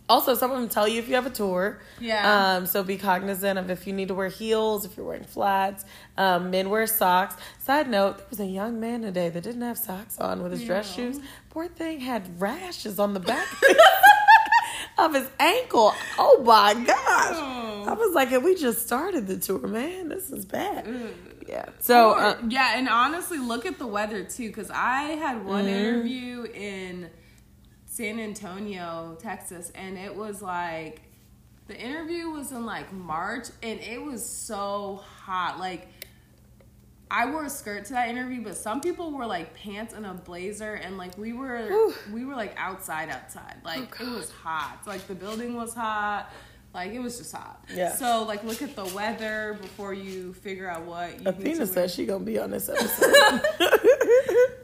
also, some of them tell you if you have a tour. Yeah. Um, so be cognizant of if you need to wear heels, if you're wearing flats. Um, men wear socks. Side note: there was a young man today that didn't have socks on with his dress shoes. Poor thing had rashes on the back (laughs) of his ankle. Oh my gosh! I was like, "We just started the tour, man. This is bad." Yeah. So. Or- Uh, yeah, and honestly, look at the weather too, because I had one Mm-hmm. interview in San Antonio, Texas, and it was like the interview was in like March, and it was so hot. Like I wore a skirt to that interview, but some people wore like pants and a blazer, and like we were Whew. we were like outside, outside. Like Oh, it was hot. Like the building was hot. Like it was just hot. Yeah. So like look at the weather before you figure out what you Athena says she gonna be on this (laughs) episode. (laughs)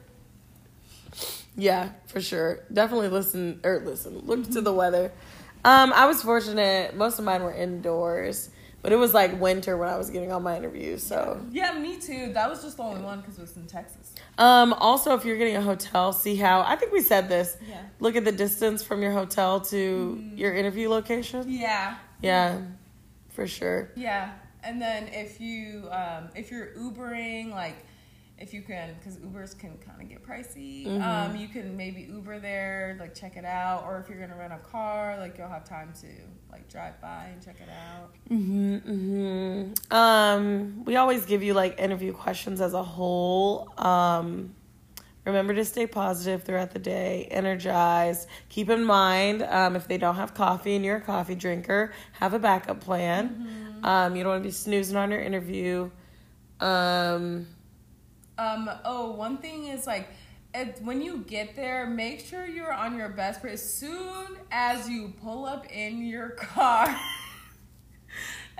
yeah, for sure. Definitely listen or listen. Look to the weather. Um, I was fortunate. Most of mine were indoors, but it was like winter when I was getting all my interviews. So, Yeah, me too. That was just the only one because it was in Texas. um, also if you're getting a hotel, see how I think we said this. Yeah. Look at the distance from your hotel to your interview location. Yeah. Yeah, for sure. Yeah. And then if you um, if you're Ubering, like if you can, because Ubers can kind of get pricey. Um, you can maybe Uber there, like check it out, or if you're gonna rent a car, like you'll have time to like drive by and check it out. hmm hmm Um, we always give you like interview questions as a whole. Um, remember to stay positive throughout the day, energized. Keep in mind, um, if they don't have coffee and you're a coffee drinker, have a backup plan. Um, you don't want to be snoozing on your interview. Um, Um, oh, one thing is like, when you get there, make sure you're on your best. But as soon as you pull up in your (laughs) car,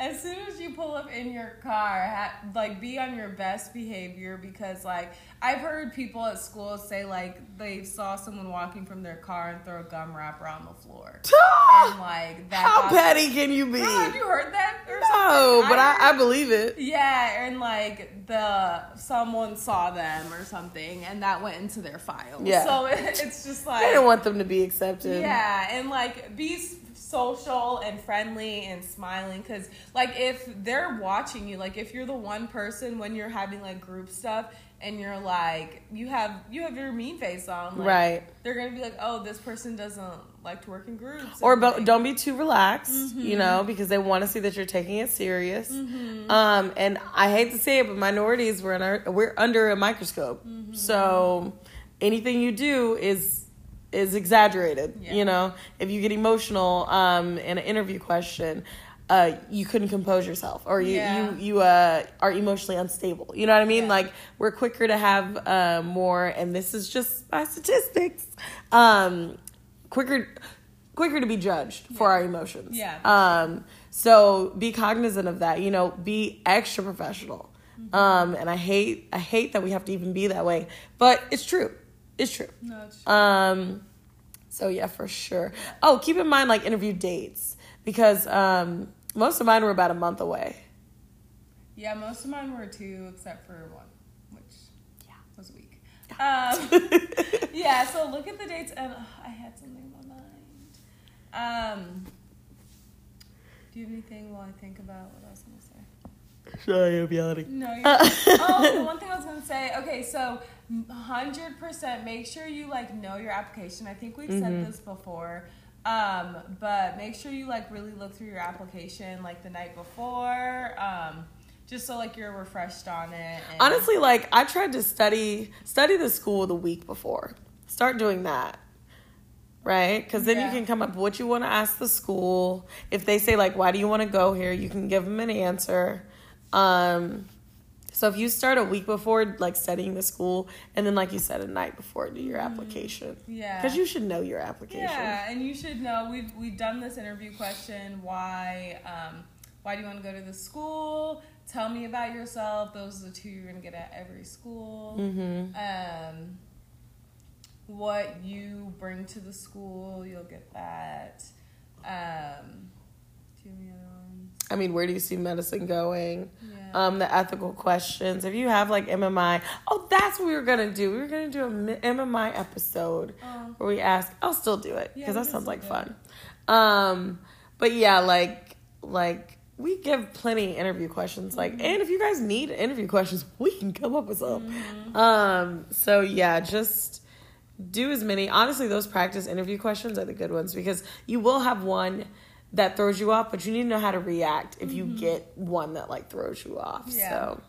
as soon as you pull up in your car, ha- like be on your best behavior because like I've heard people at school say like they saw someone walking from their car and throw a gum wrapper on the floor, (laughs) ah! and like that. how got- petty can you be? Girl, have you heard that? Or No, something? but I, I heard- believe it. yeah, and like the someone saw them or something, and that went into their file. Yeah. So it, (laughs) it's just like I didn't want them to be accepted. yeah, and like be social and friendly and smiling because like if they're watching you, like if you're the one person when you're having like group stuff and you're like you have you have your mean face on, like, Right. They're gonna be like, oh, this person doesn't like to work in groups, or but like- don't be too relaxed Mm-hmm. you know because they want to see that you're taking it serious um and i hate to say it but minorities we're in our, we're under a microscope Mm-hmm. so anything you do is is exaggerated Yeah. you know if you get emotional um in an interview question uh, you couldn't compose yourself or you Yeah. you you uh, are emotionally unstable. You know what I mean? Yeah. Like we're quicker to have uh, more, and this is just by statistics. Um, quicker quicker to be judged for our emotions. Yeah. Um, so be cognizant of that. You know, be extra professional. Mm-hmm. Um, and I hate I hate that we have to even be that way, but it's true. It's true. No, it's Um, so yeah, for sure. Oh, keep in mind like interview dates because um, most of mine were about a month away. Yeah, most of mine were two, except for one, which Yeah. was a week. Um, (laughs) yeah, so look at the dates, and ugh, I had something in my mind. Um, do you have anything while I think about what else I was going to say? Sorry, I'm yelling. No, you're (laughs) oh, the one thing I was gonna say. Okay, so hundred percent. Make sure you like know your application. I think we've said this before, um, but make sure you like really look through your application like the night before, um, just so like you're refreshed on it. And, Honestly, like I tried to study study the school the week before. Start doing that. Right? Because then Yeah. you can come up with what you want to ask the school. If they say like, "Why do you want to go here?" You can give them an answer. Um, so if you start a week before, like studying the school, and then like you said, a night before, do your application. Mm-hmm. yeah, Because you should know your application. Yeah, and you should know we've we've done this interview question. Why um, why do you want to go to the school? Tell me about yourself. Those are the two you're gonna get at every school. Mm-hmm. Um, what you bring to the school, you'll get that. Um, do you have any other ones? I mean, where do you see medicine going? Yeah. Um, the ethical questions. If you have like MMI, oh, that's what we were gonna do. We were gonna do a MMI episode Um, where we ask. I'll still do it because we that sounds like fun. Um, but yeah, like like we give plenty interview questions. Like, Mm-hmm. and if you guys need interview questions, we can come up with some. Mm-hmm. Um, so yeah, just do as many. Honestly, those practice interview questions are the good ones because you will have one that throws you off, but you need to know how to react if you get one that like throws you off. Mm-hmm. Yeah. So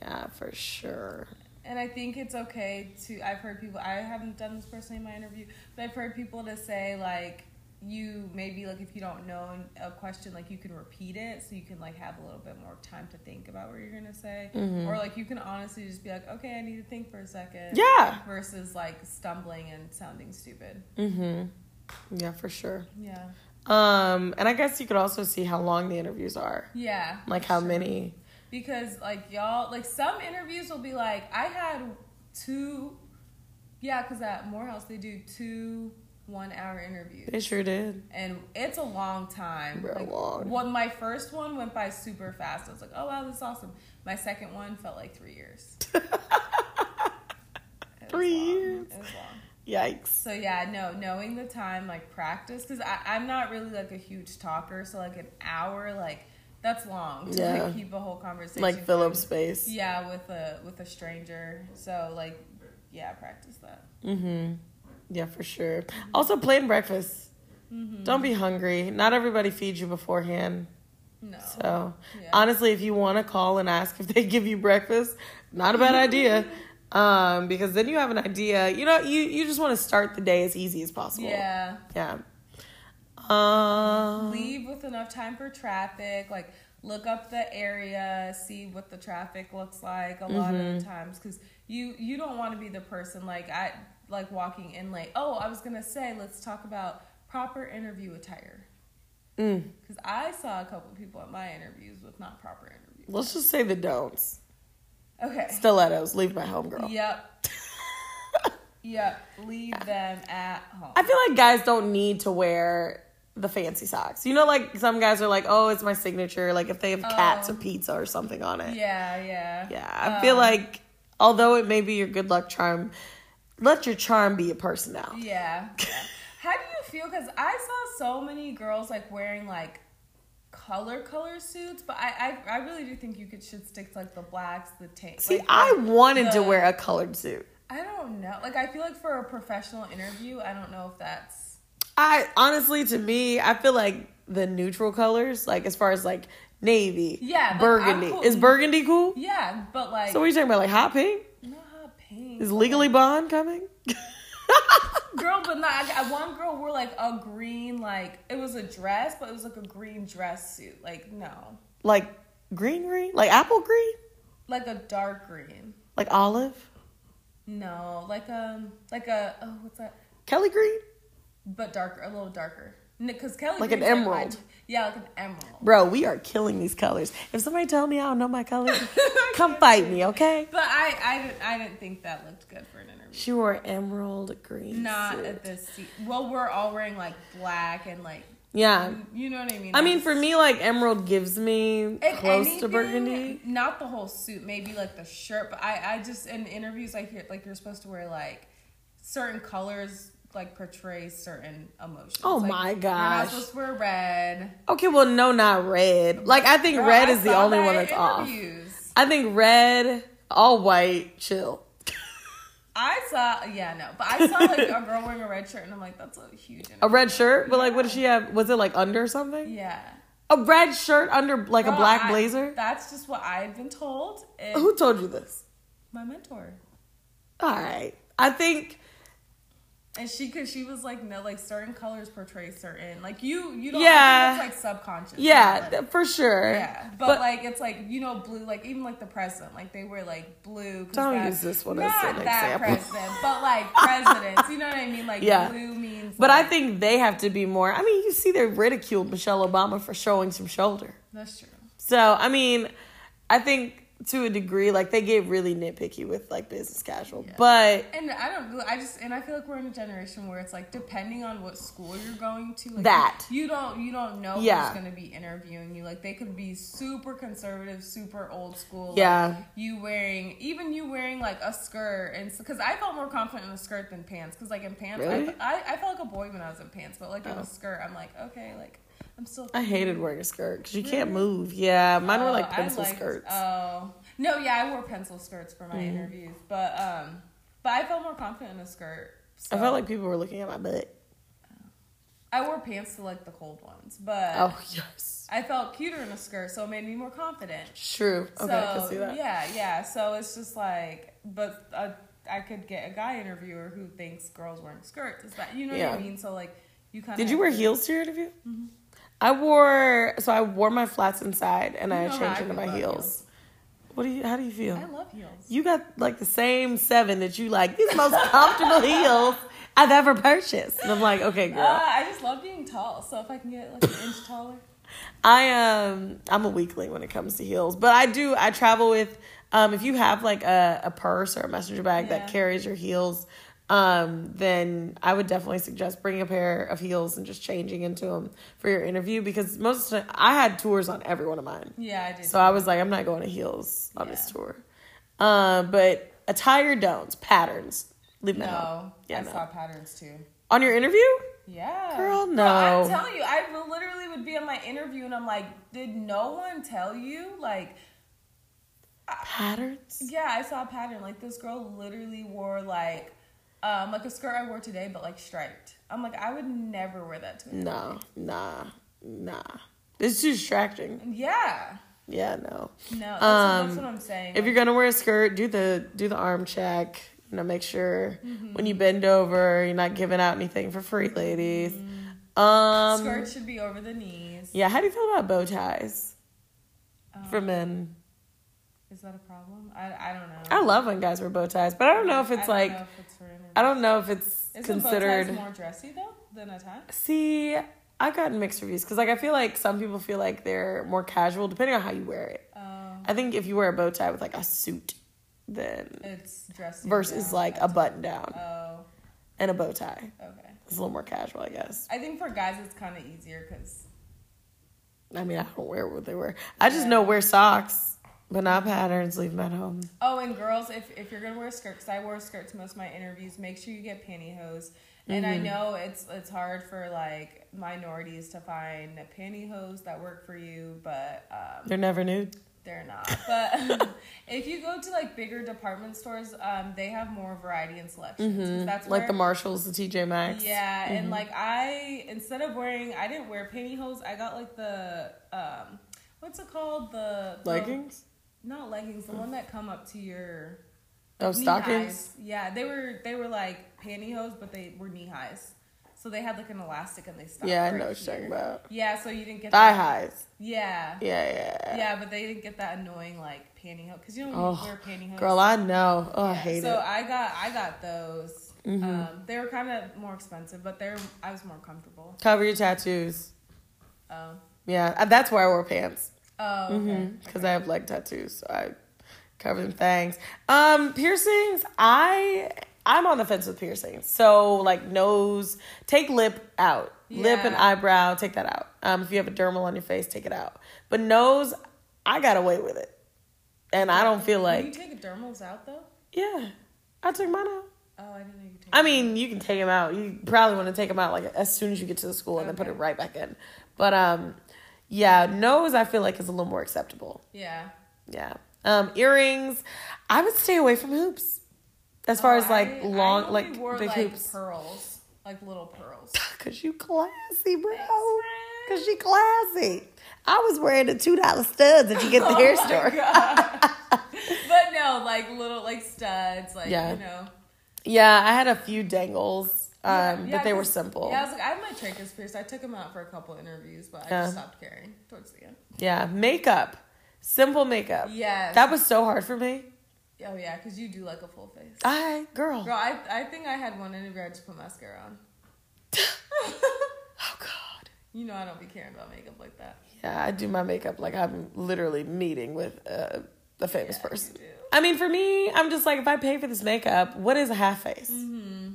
yeah, for sure. and I think it's okay to. I've heard people. I haven't done this personally in my interview, but I've heard people to say like you maybe like if you don't know a question like you can repeat it so you can like have a little bit more time to think about what you're gonna say Mhm. or like you can honestly just be like okay i need to think for a second Yeah. versus like stumbling and sounding stupid Mhm. Yeah, for sure. yeah Um, and I guess you could also see how long the interviews are. yeah Like how many. because like y'all like some interviews will be like i had two yeah because at Morehouse they do two one hour interviews They sure did. and it's a long time Real like, long. Well, my first one went by super fast. I was like, oh wow, this is awesome. My second one felt like three years. (laughs) Three years. It was long. Yikes. So yeah, no, knowing the time, like practice, because I'm not really like a huge talker. So like an hour, like that's long to Yeah. like, keep a whole conversation. Like Philip going. Space. Yeah, with a with a stranger. So like, yeah, practice that. Mm-hmm. Yeah, for sure. Also, plain breakfast. Mm-hmm. Don't be hungry. Not everybody feeds you beforehand. No. So, Yeah. honestly, if you want to call and ask if they give you breakfast, not a bad idea. (laughs) Um, because then you have an idea. You know, you you just want to start the day as easy as possible. Yeah. Yeah. Um, leave with enough time for traffic like look up the area see what the traffic looks like a lot of Mm-hmm. the times because you you don't want to be the person like i like walking in late oh i was gonna say let's talk about proper interview attire mm, because i saw a couple people at my interviews with not proper interviews let's just say the don'ts. Okay Stilettos. Leave my home, girl. yep (laughs) yep leave them at home I feel like guys don't need to wear the fancy socks. You know, like some guys are like, "Oh, it's my signature." Like if they have cats Oh. or pizza or something on it. yeah yeah Yeah, I feel Um, like although it may be your good luck charm, let your charm be your personality. Yeah. (laughs) How do you feel? Because I saw so many girls like wearing like color color suits, but I I, I really do think you could should stick to like the blacks, the tank. See, like, I the- wanted to wear a colored suit. I don't know. Like I feel like for a professional interview, I don't know if that's. I honestly, to me, I feel like the neutral colors, like as far as like navy, Yeah, burgundy. Cool- Is burgundy cool? Yeah, but like So what are you talking about? Like hot pink? not hot pink. Is Legally Blonde coming? (laughs) girl, but not. I, one girl wore like a green, like it was a dress, but it was like a green dress suit. Like no, Like green, green, like apple green, like a dark green. like olive, No, like um, like a oh, what's that? Kelly green. But darker, a little darker. Because Kelly, Like an emerald. my- yeah, like an emerald. Bro, we are killing these colors. If somebody tell me I don't know my colors, (laughs) come fight me, okay? But I, I didn't, I didn't think that looked good for an interview. She wore emerald green. Not suit. at this seat. Well, we're all wearing like black and like, Yeah. you know what I mean. I mean, for me, like emerald gives me close to burgundy. Not the whole suit, maybe like the shirt. But I, I just in interviews I hear like you're supposed to wear like certain colors like portray certain emotions. Oh Like, my You're not gosh. supposed to wear red. Okay, well, no, not red. Like I think Girl, red I is the only that one that's off. I think red, all white, chill. I saw, yeah, no, but I saw like a girl wearing a red shirt, and I'm like, that's a huge. A red shirt, but like, what did she have? Was it like under something? Yeah. A red shirt under like a black I- blazer? that's just what I've been told. Who told you this? my mentor. All right, I think And she could she was like no like certain colors portray certain like you you don't Yeah. It's like subconscious. yeah, like- for sure. yeah. But, But- like it's like you know blue like even like the president like they wear like blue. 'cause Don't that- use this one as not an that example. president, but like (laughs) presidents. You know what I mean? Like Yeah. blue means. But I think they have to be more. I mean, you see, they ridiculed Michelle Obama for showing some shoulder. that's true. So, I mean, I think to a degree, like they get really nitpicky with like business casual. Yeah. But And I don't. I just and I feel like we're in a generation where it's like depending on what school you're going to, like That. you don't you don't know Yeah. who's going to be interviewing you. Like they could be super conservative, super old school. like, Yeah. you wearing even you wearing like a skirt and because I felt more confident in a skirt than pants because like in pants Really? I, I I felt like a boy when I was in pants, but like in Oh. a skirt I'm like okay like I'm still. I hated wearing a skirt because you can't move. Yeah, mine were Oh, like pencil liked- skirts. Oh no, yeah, I wore pencil skirts for my Mm-hmm. interviews, but um, but I felt more confident in a skirt. I felt like people were looking at my butt. I wore pants to like the cold ones, but Oh yes, I felt cuter in a skirt, so it made me more confident. true. Okay, so, I can see that. Yeah, yeah. So it's just like, but uh, I could get a guy interviewer who thinks girls wearing skirts is that you know what I mean? So like, you kind of Did you wear heels to your interview? I wore so I wore my flats inside and I You how changed into my heels. heels. What do you? How do you feel? I love heels. You got like the same seven that you like. These most comfortable (laughs) heels I've ever purchased. And I'm like, okay, girl. Uh, I just love being tall, so if I can get like an inch taller. I um I'm a weakling when it comes to heels, but I do I travel with um if you have like a, a purse or a messenger bag Yeah. that carries your heels, um then I would definitely suggest bringing a pair of heels and just changing into them for your interview because most of the time I had tours on every one of mine, Yeah, I did. so I was like I'm not going to heels on this tour, um but attire don'ts patterns leave them no, Yeah, I no. saw patterns too. on your interview. Yeah. Girl, No, I'm no. telling you, I literally would be on my interview and I'm like, did no one tell you? Like, Patterns. yeah, I saw a pattern. Like this girl literally wore like, um, like a skirt I wore today, but like striped. I'm like, I would never wear that to an No, nah, nah. It's too distracting. Yeah. Yeah, no. No, that's, what, Um, that's what I'm saying. If you're gonna wear a skirt, do the do the arm check. You know, make sure Mm-hmm. when you bend over, you're not giving out anything for free, ladies. Um, Skirts should be over the knees. yeah. How do you feel about bow ties Um, for men? Is that a problem? I, I don't know. I love when guys wear bow ties, but I don't know if I it's don't like know if it's for interviews. I don't know if it's Isn't considered. bow ties more dressy though than a tie? See, I've gotten mixed reviews because like I feel like some people feel like they're more casual depending on how you wear it. Um, I think if you wear a bow tie with like a suit, then it's dressy versus down. like a button down Oh, and a bow tie. okay. It's a little more casual, I guess. I think for guys it's kind of easier because I mean, I don't wear what they wear. I just know wear socks, but not patterns. Leave them at home. oh, and girls, if if you're gonna wear a skirt, because I wore a skirt to most of my interviews, make sure you get pantyhose. And Mm-hmm. I know it's it's hard for like minorities to find pantyhose that work for you, but um, They're never nude. they're not. But (laughs) if you go to like bigger department stores, um, they have more variety and selections. 'cause That's Mm-hmm. like where- the Marshalls, the TJ Maxx. Yeah, and like I instead of wearing, I didn't wear pantyhose. I got like the um, what's it called? The, the Leggings? Not leggings. The one that come up to your Oh, stockings. highs. Yeah, they were they were like pantyhose, but they were knee highs. So they had like an elastic and they stopped. Yeah, I know what you're talking about. Yeah, so you didn't get Thigh that. highs. Yeah. Yeah, yeah. Yeah, but they didn't get that annoying like pantyhose because you know when Oh, wear pantyhose. Girl, I know. Oh, I Yeah, hate so it. Mm-hmm. I got I got those. Um, they were kind of more expensive, but they're I was more comfortable. Cover your tattoos. Oh, Yeah, uh, that's where I wore pants. Oh, okay. because I have leg tattoos, so I cover them things. Um, piercings, I I'm on the fence with piercings. So like nose, take lip out, lip and eyebrow, take that out. Um, if you have a dermal on your face, take it out. But nose, I got away with it, and I don't feel like. Can you take dermals out though? yeah, I took mine out. Oh, I didn't know you could. I mean, you can take them out. You probably want to take them out like as soon as you get to the school and then put it right back in. But um, yeah, nose I feel like is a little more acceptable. yeah. Yeah. Um, earrings. I would stay away from hoops. As far Oh, as like I- I long, only like wore, big like, hoops. pearls, like little pearls. (laughs) Cause you classy, bro. Cause she classy. I was wearing the two dollar studs that you get at the hair (laughs) Oh my store. (laughs) But no, like little like studs, like Yeah. you know. Yeah, I had a few dangles, um, Yeah, yeah, but they were simple. Yeah, I was like, I have my tragus pierced. I took them out for a couple interviews, but I Yeah. just stopped caring towards the end. Yeah, makeup, simple makeup. Yes. that was so hard for me. Oh yeah, because you do like a full face. I girl. Girl, I I think I had one interview. I just put mascara on. (laughs) Oh God. You know I don't be caring about makeup like that. Yeah, I do my makeup like I'm literally meeting with uh, a famous Yeah, person. I mean, for me, I'm just like, if I pay for this makeup, what is a half face? Mm-hmm.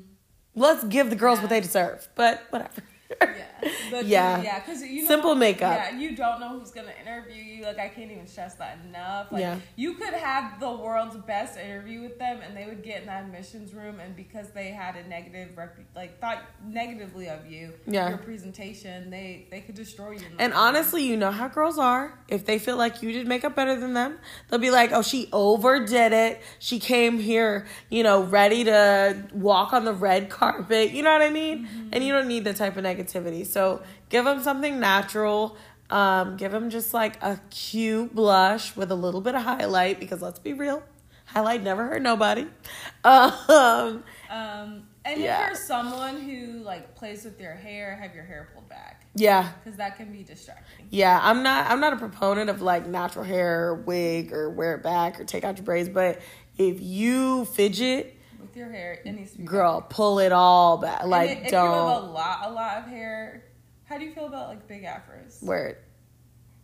Let's give the girls what they deserve, but whatever. Yeah, but Yeah. yeah, because you know, Simple makeup. Yeah, you don't know who's gonna interview you. Like I can't even stress that enough. Like Yeah. you could have the world's best interview with them, and they would get in that admissions room, and because they had a negative repu- like thought negatively of you, Yeah. your presentation, they they could destroy you. And room. honestly, you know how girls are. If they feel like you did makeup better than them, they'll be like, oh, she overdid it. She came here, you know, ready to walk on the red carpet. You know what I mean? Mm-hmm. And you don't need that type of negativity. So give them something natural. Um, give them just like a cute blush with a little bit of highlight because let's be real, highlight never hurt nobody. (laughs) Um, Um, and Yeah. if you're someone who like plays with your hair, have your hair pulled back yeah, because that can be distracting. Yeah, I'm not I'm not a proponent of like natural hair or wig or wear it back or take out your braids, but if you fidget, your hair, it needs to be girl, pull it all back. And Like if- if you have a lot, a lot of hair. How do you feel about like big afros? wear it.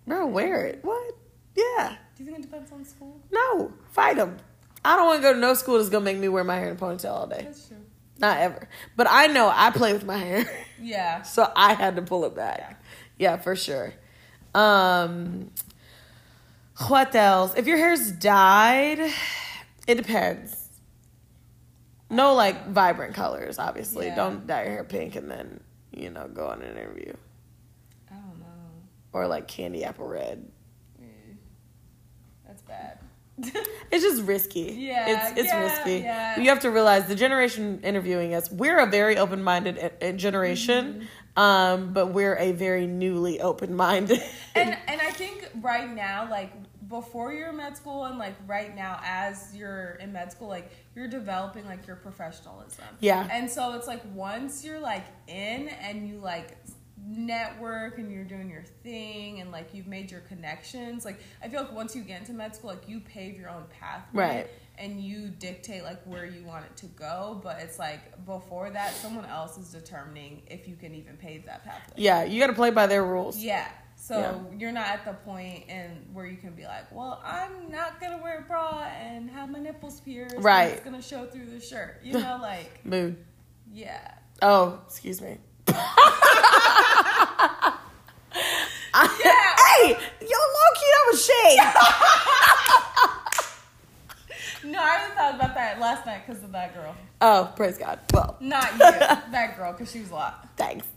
Bro, wear it. What? Yeah. Do you think it depends on school? No. Fight them. I don't want to go to no school that's gonna make me wear my hair in a ponytail all day. That's true. Not ever. But I know I play with my hair. Yeah. (laughs) So I had to pull it back. Yeah, for sure. Um what else? If your hair's dyed, it depends. No like vibrant colors, obviously. Yeah. Don't dye your hair pink and then, you know, go on an interview. I don't know. Or like candy apple red. Eh, That's bad. (laughs) It's just risky. Yeah, It's it's yeah, risky. yeah. You have to realize the generation interviewing us, we're a very open minded generation. Mm-hmm. Um, but we're a very newly open minded. and (laughs) and I think right now, like before you're in med school, and like right now as you're in med school, like you're developing like your professionalism. Yeah. And so it's like once you're like in and you like network and you're doing your thing and like you've made your connections like i feel like once you get into med school like you pave your own pathway Right. and you dictate like where you want it to go but it's like before that someone else is determining if you can even pave that pathway Yeah, you got to play by their rules. yeah. So Yeah. you're not at the point and where you can be like, well, I'm not gonna wear a bra and have my nipples pierced. Right. It's gonna show through the shirt. You know, (laughs) like Mood. yeah. Oh, excuse me. (laughs) Yeah. Hey, yo, low key, that was shade. (laughs) No, I really thought about that last night because of that girl. oh, praise God. Well, Not you, that girl, because she was a lot. thanks.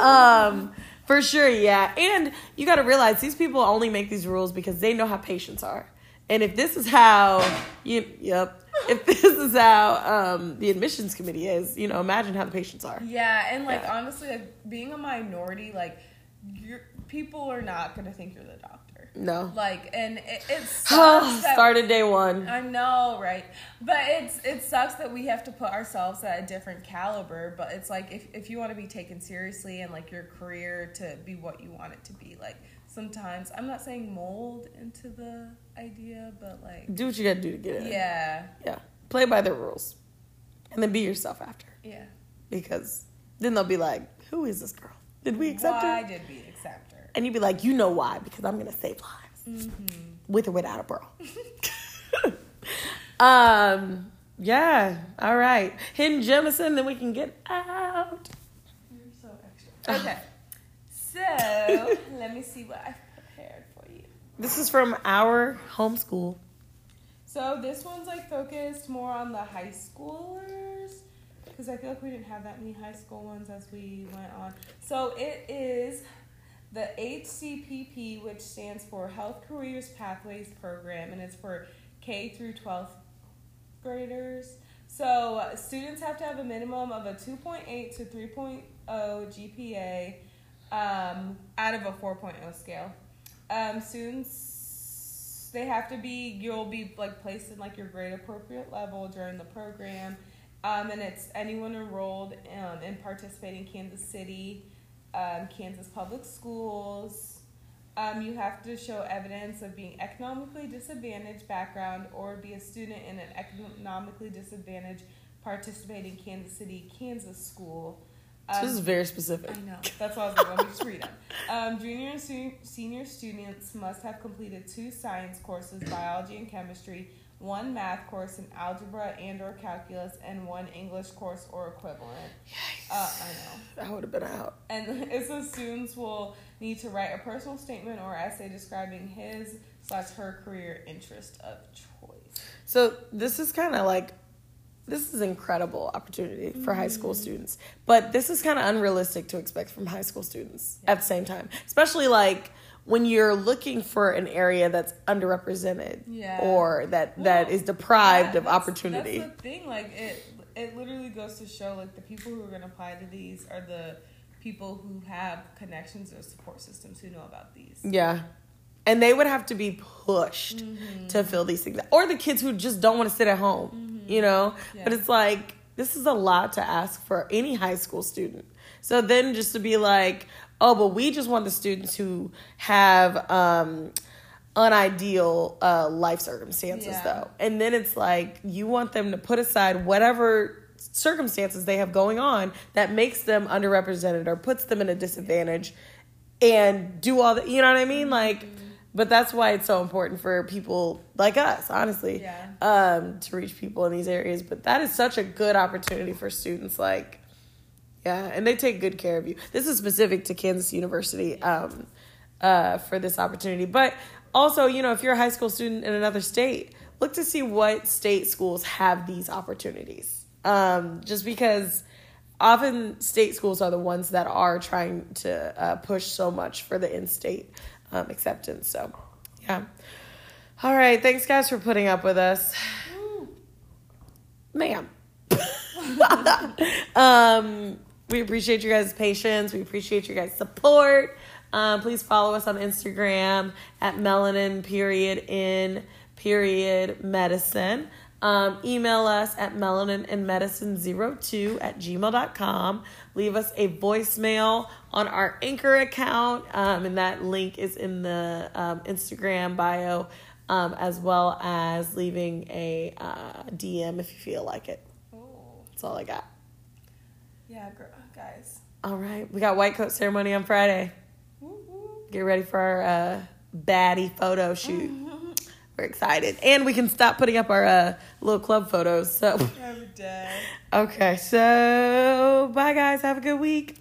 um, for sure, yeah. And you got to realize these people only make these rules because they know how patients are. And if this is how you, yep. If (laughs) this is how um, the admissions committee is, you know, imagine how the patients are. Yeah, and like Yeah. honestly, like being a minority, like you're, people are not gonna think you're the doctor. No. Like, and it, it (sighs) sucks. started day one. I know, right? But it's it sucks that we have to put ourselves at a different caliber. But it's like if if you want to be taken seriously and like your career to be what you want it to be, like sometimes I'm not saying mold into the idea, but like Do what you gotta do to get it. yeah, Yeah. Play by the rules. And then be yourself after. yeah. Because then they'll be like, who is this girl? Did we accept Why her? did we? And you'd be like, you know why? Because I'm gonna save lives. Mm-hmm. With or without a bra. (laughs) um, yeah. All right. Hidden Jemison, then we can get out. You're so extra. (laughs) Okay, so let me see what I've prepared for you. This is from our homeschool. So this one's like focused more on the high schoolers because I feel like we didn't have that many high school ones as we went on. So it is the HCPP, which stands for Health Careers Pathways Program, and it's for K through 12th graders. So students have to have a minimum of a 2.8 to 3.0 GPA um, out of a 4.0 scale. Um, students they have to be you'll be like placed in like your grade appropriate level during the program, um, and it's anyone enrolled um, and participating in Kansas City, um, Kansas public schools. Um, you have to show evidence of being economically disadvantaged background or be a student in an economically disadvantaged participating Kansas City, Kansas school. So this is Um, very specific. I know. That's why I was like, let me just read them. Um, junior and se- senior students must have completed two science courses, biology and chemistry, one math course in algebra and or calculus, and one English course or equivalent. Uh, I know. I would have been out. And (laughs) it says students will need to write a personal statement or essay describing his slash her career interest of choice. So this is kind of like this is incredible opportunity for high school students, but this is kind of unrealistic to expect from high school students at the same time, especially like when you're looking for an area that's underrepresented Yeah. or that that Well, is deprived Yeah, of opportunity. That's the thing. Like it, it literally goes to show like the people who are going to apply to these are the people who have connections or support systems who know about these. Yeah. And they would have to be pushed Mm-hmm. to fill these things. Or the kids who just don't want to sit at home, you know? Mm-hmm. Yeah. But it's like, this is a lot to ask for any high school student. So then just to be like, oh, but we just want the students who have um, unideal uh, life circumstances, Yeah. though. And then it's like, you want them to put aside whatever circumstances they have going on that makes them underrepresented or puts them in a disadvantage and do all the you know what I mean? Like but that's why it's so important for people like us, honestly. Yeah. Um, to reach people in these areas. But that is such a good opportunity for students like yeah, and they take good care of you. This is specific to Kansas University um, uh, for this opportunity. But also, you know, if you're a high school student in another state, look to see what state schools have these opportunities. Um, just because often state schools are the ones that are trying to uh, push so much for the in-state um, acceptance. So, yeah. All right. Thanks, guys, for putting up with us, ma'am. (laughs) um, we appreciate you guys' patience. We appreciate your guys' support. Um, please follow us on Instagram at melanin period in period medicine. Um, email us at melaninandmedicine02 at gmail.com. Leave us a voicemail on our Anchor account, um, and that link is in the um, Instagram bio, um, as well as leaving a uh, DM if you feel like it. Oh, That's all I got. yeah, girl. All right, we got white coat ceremony on Friday. Woo. Get ready for our uh, baddie photo shoot. We're excited, and we can stop putting up our uh, little club photos. So, Every day. (laughs) okay, so bye guys. Have a good week.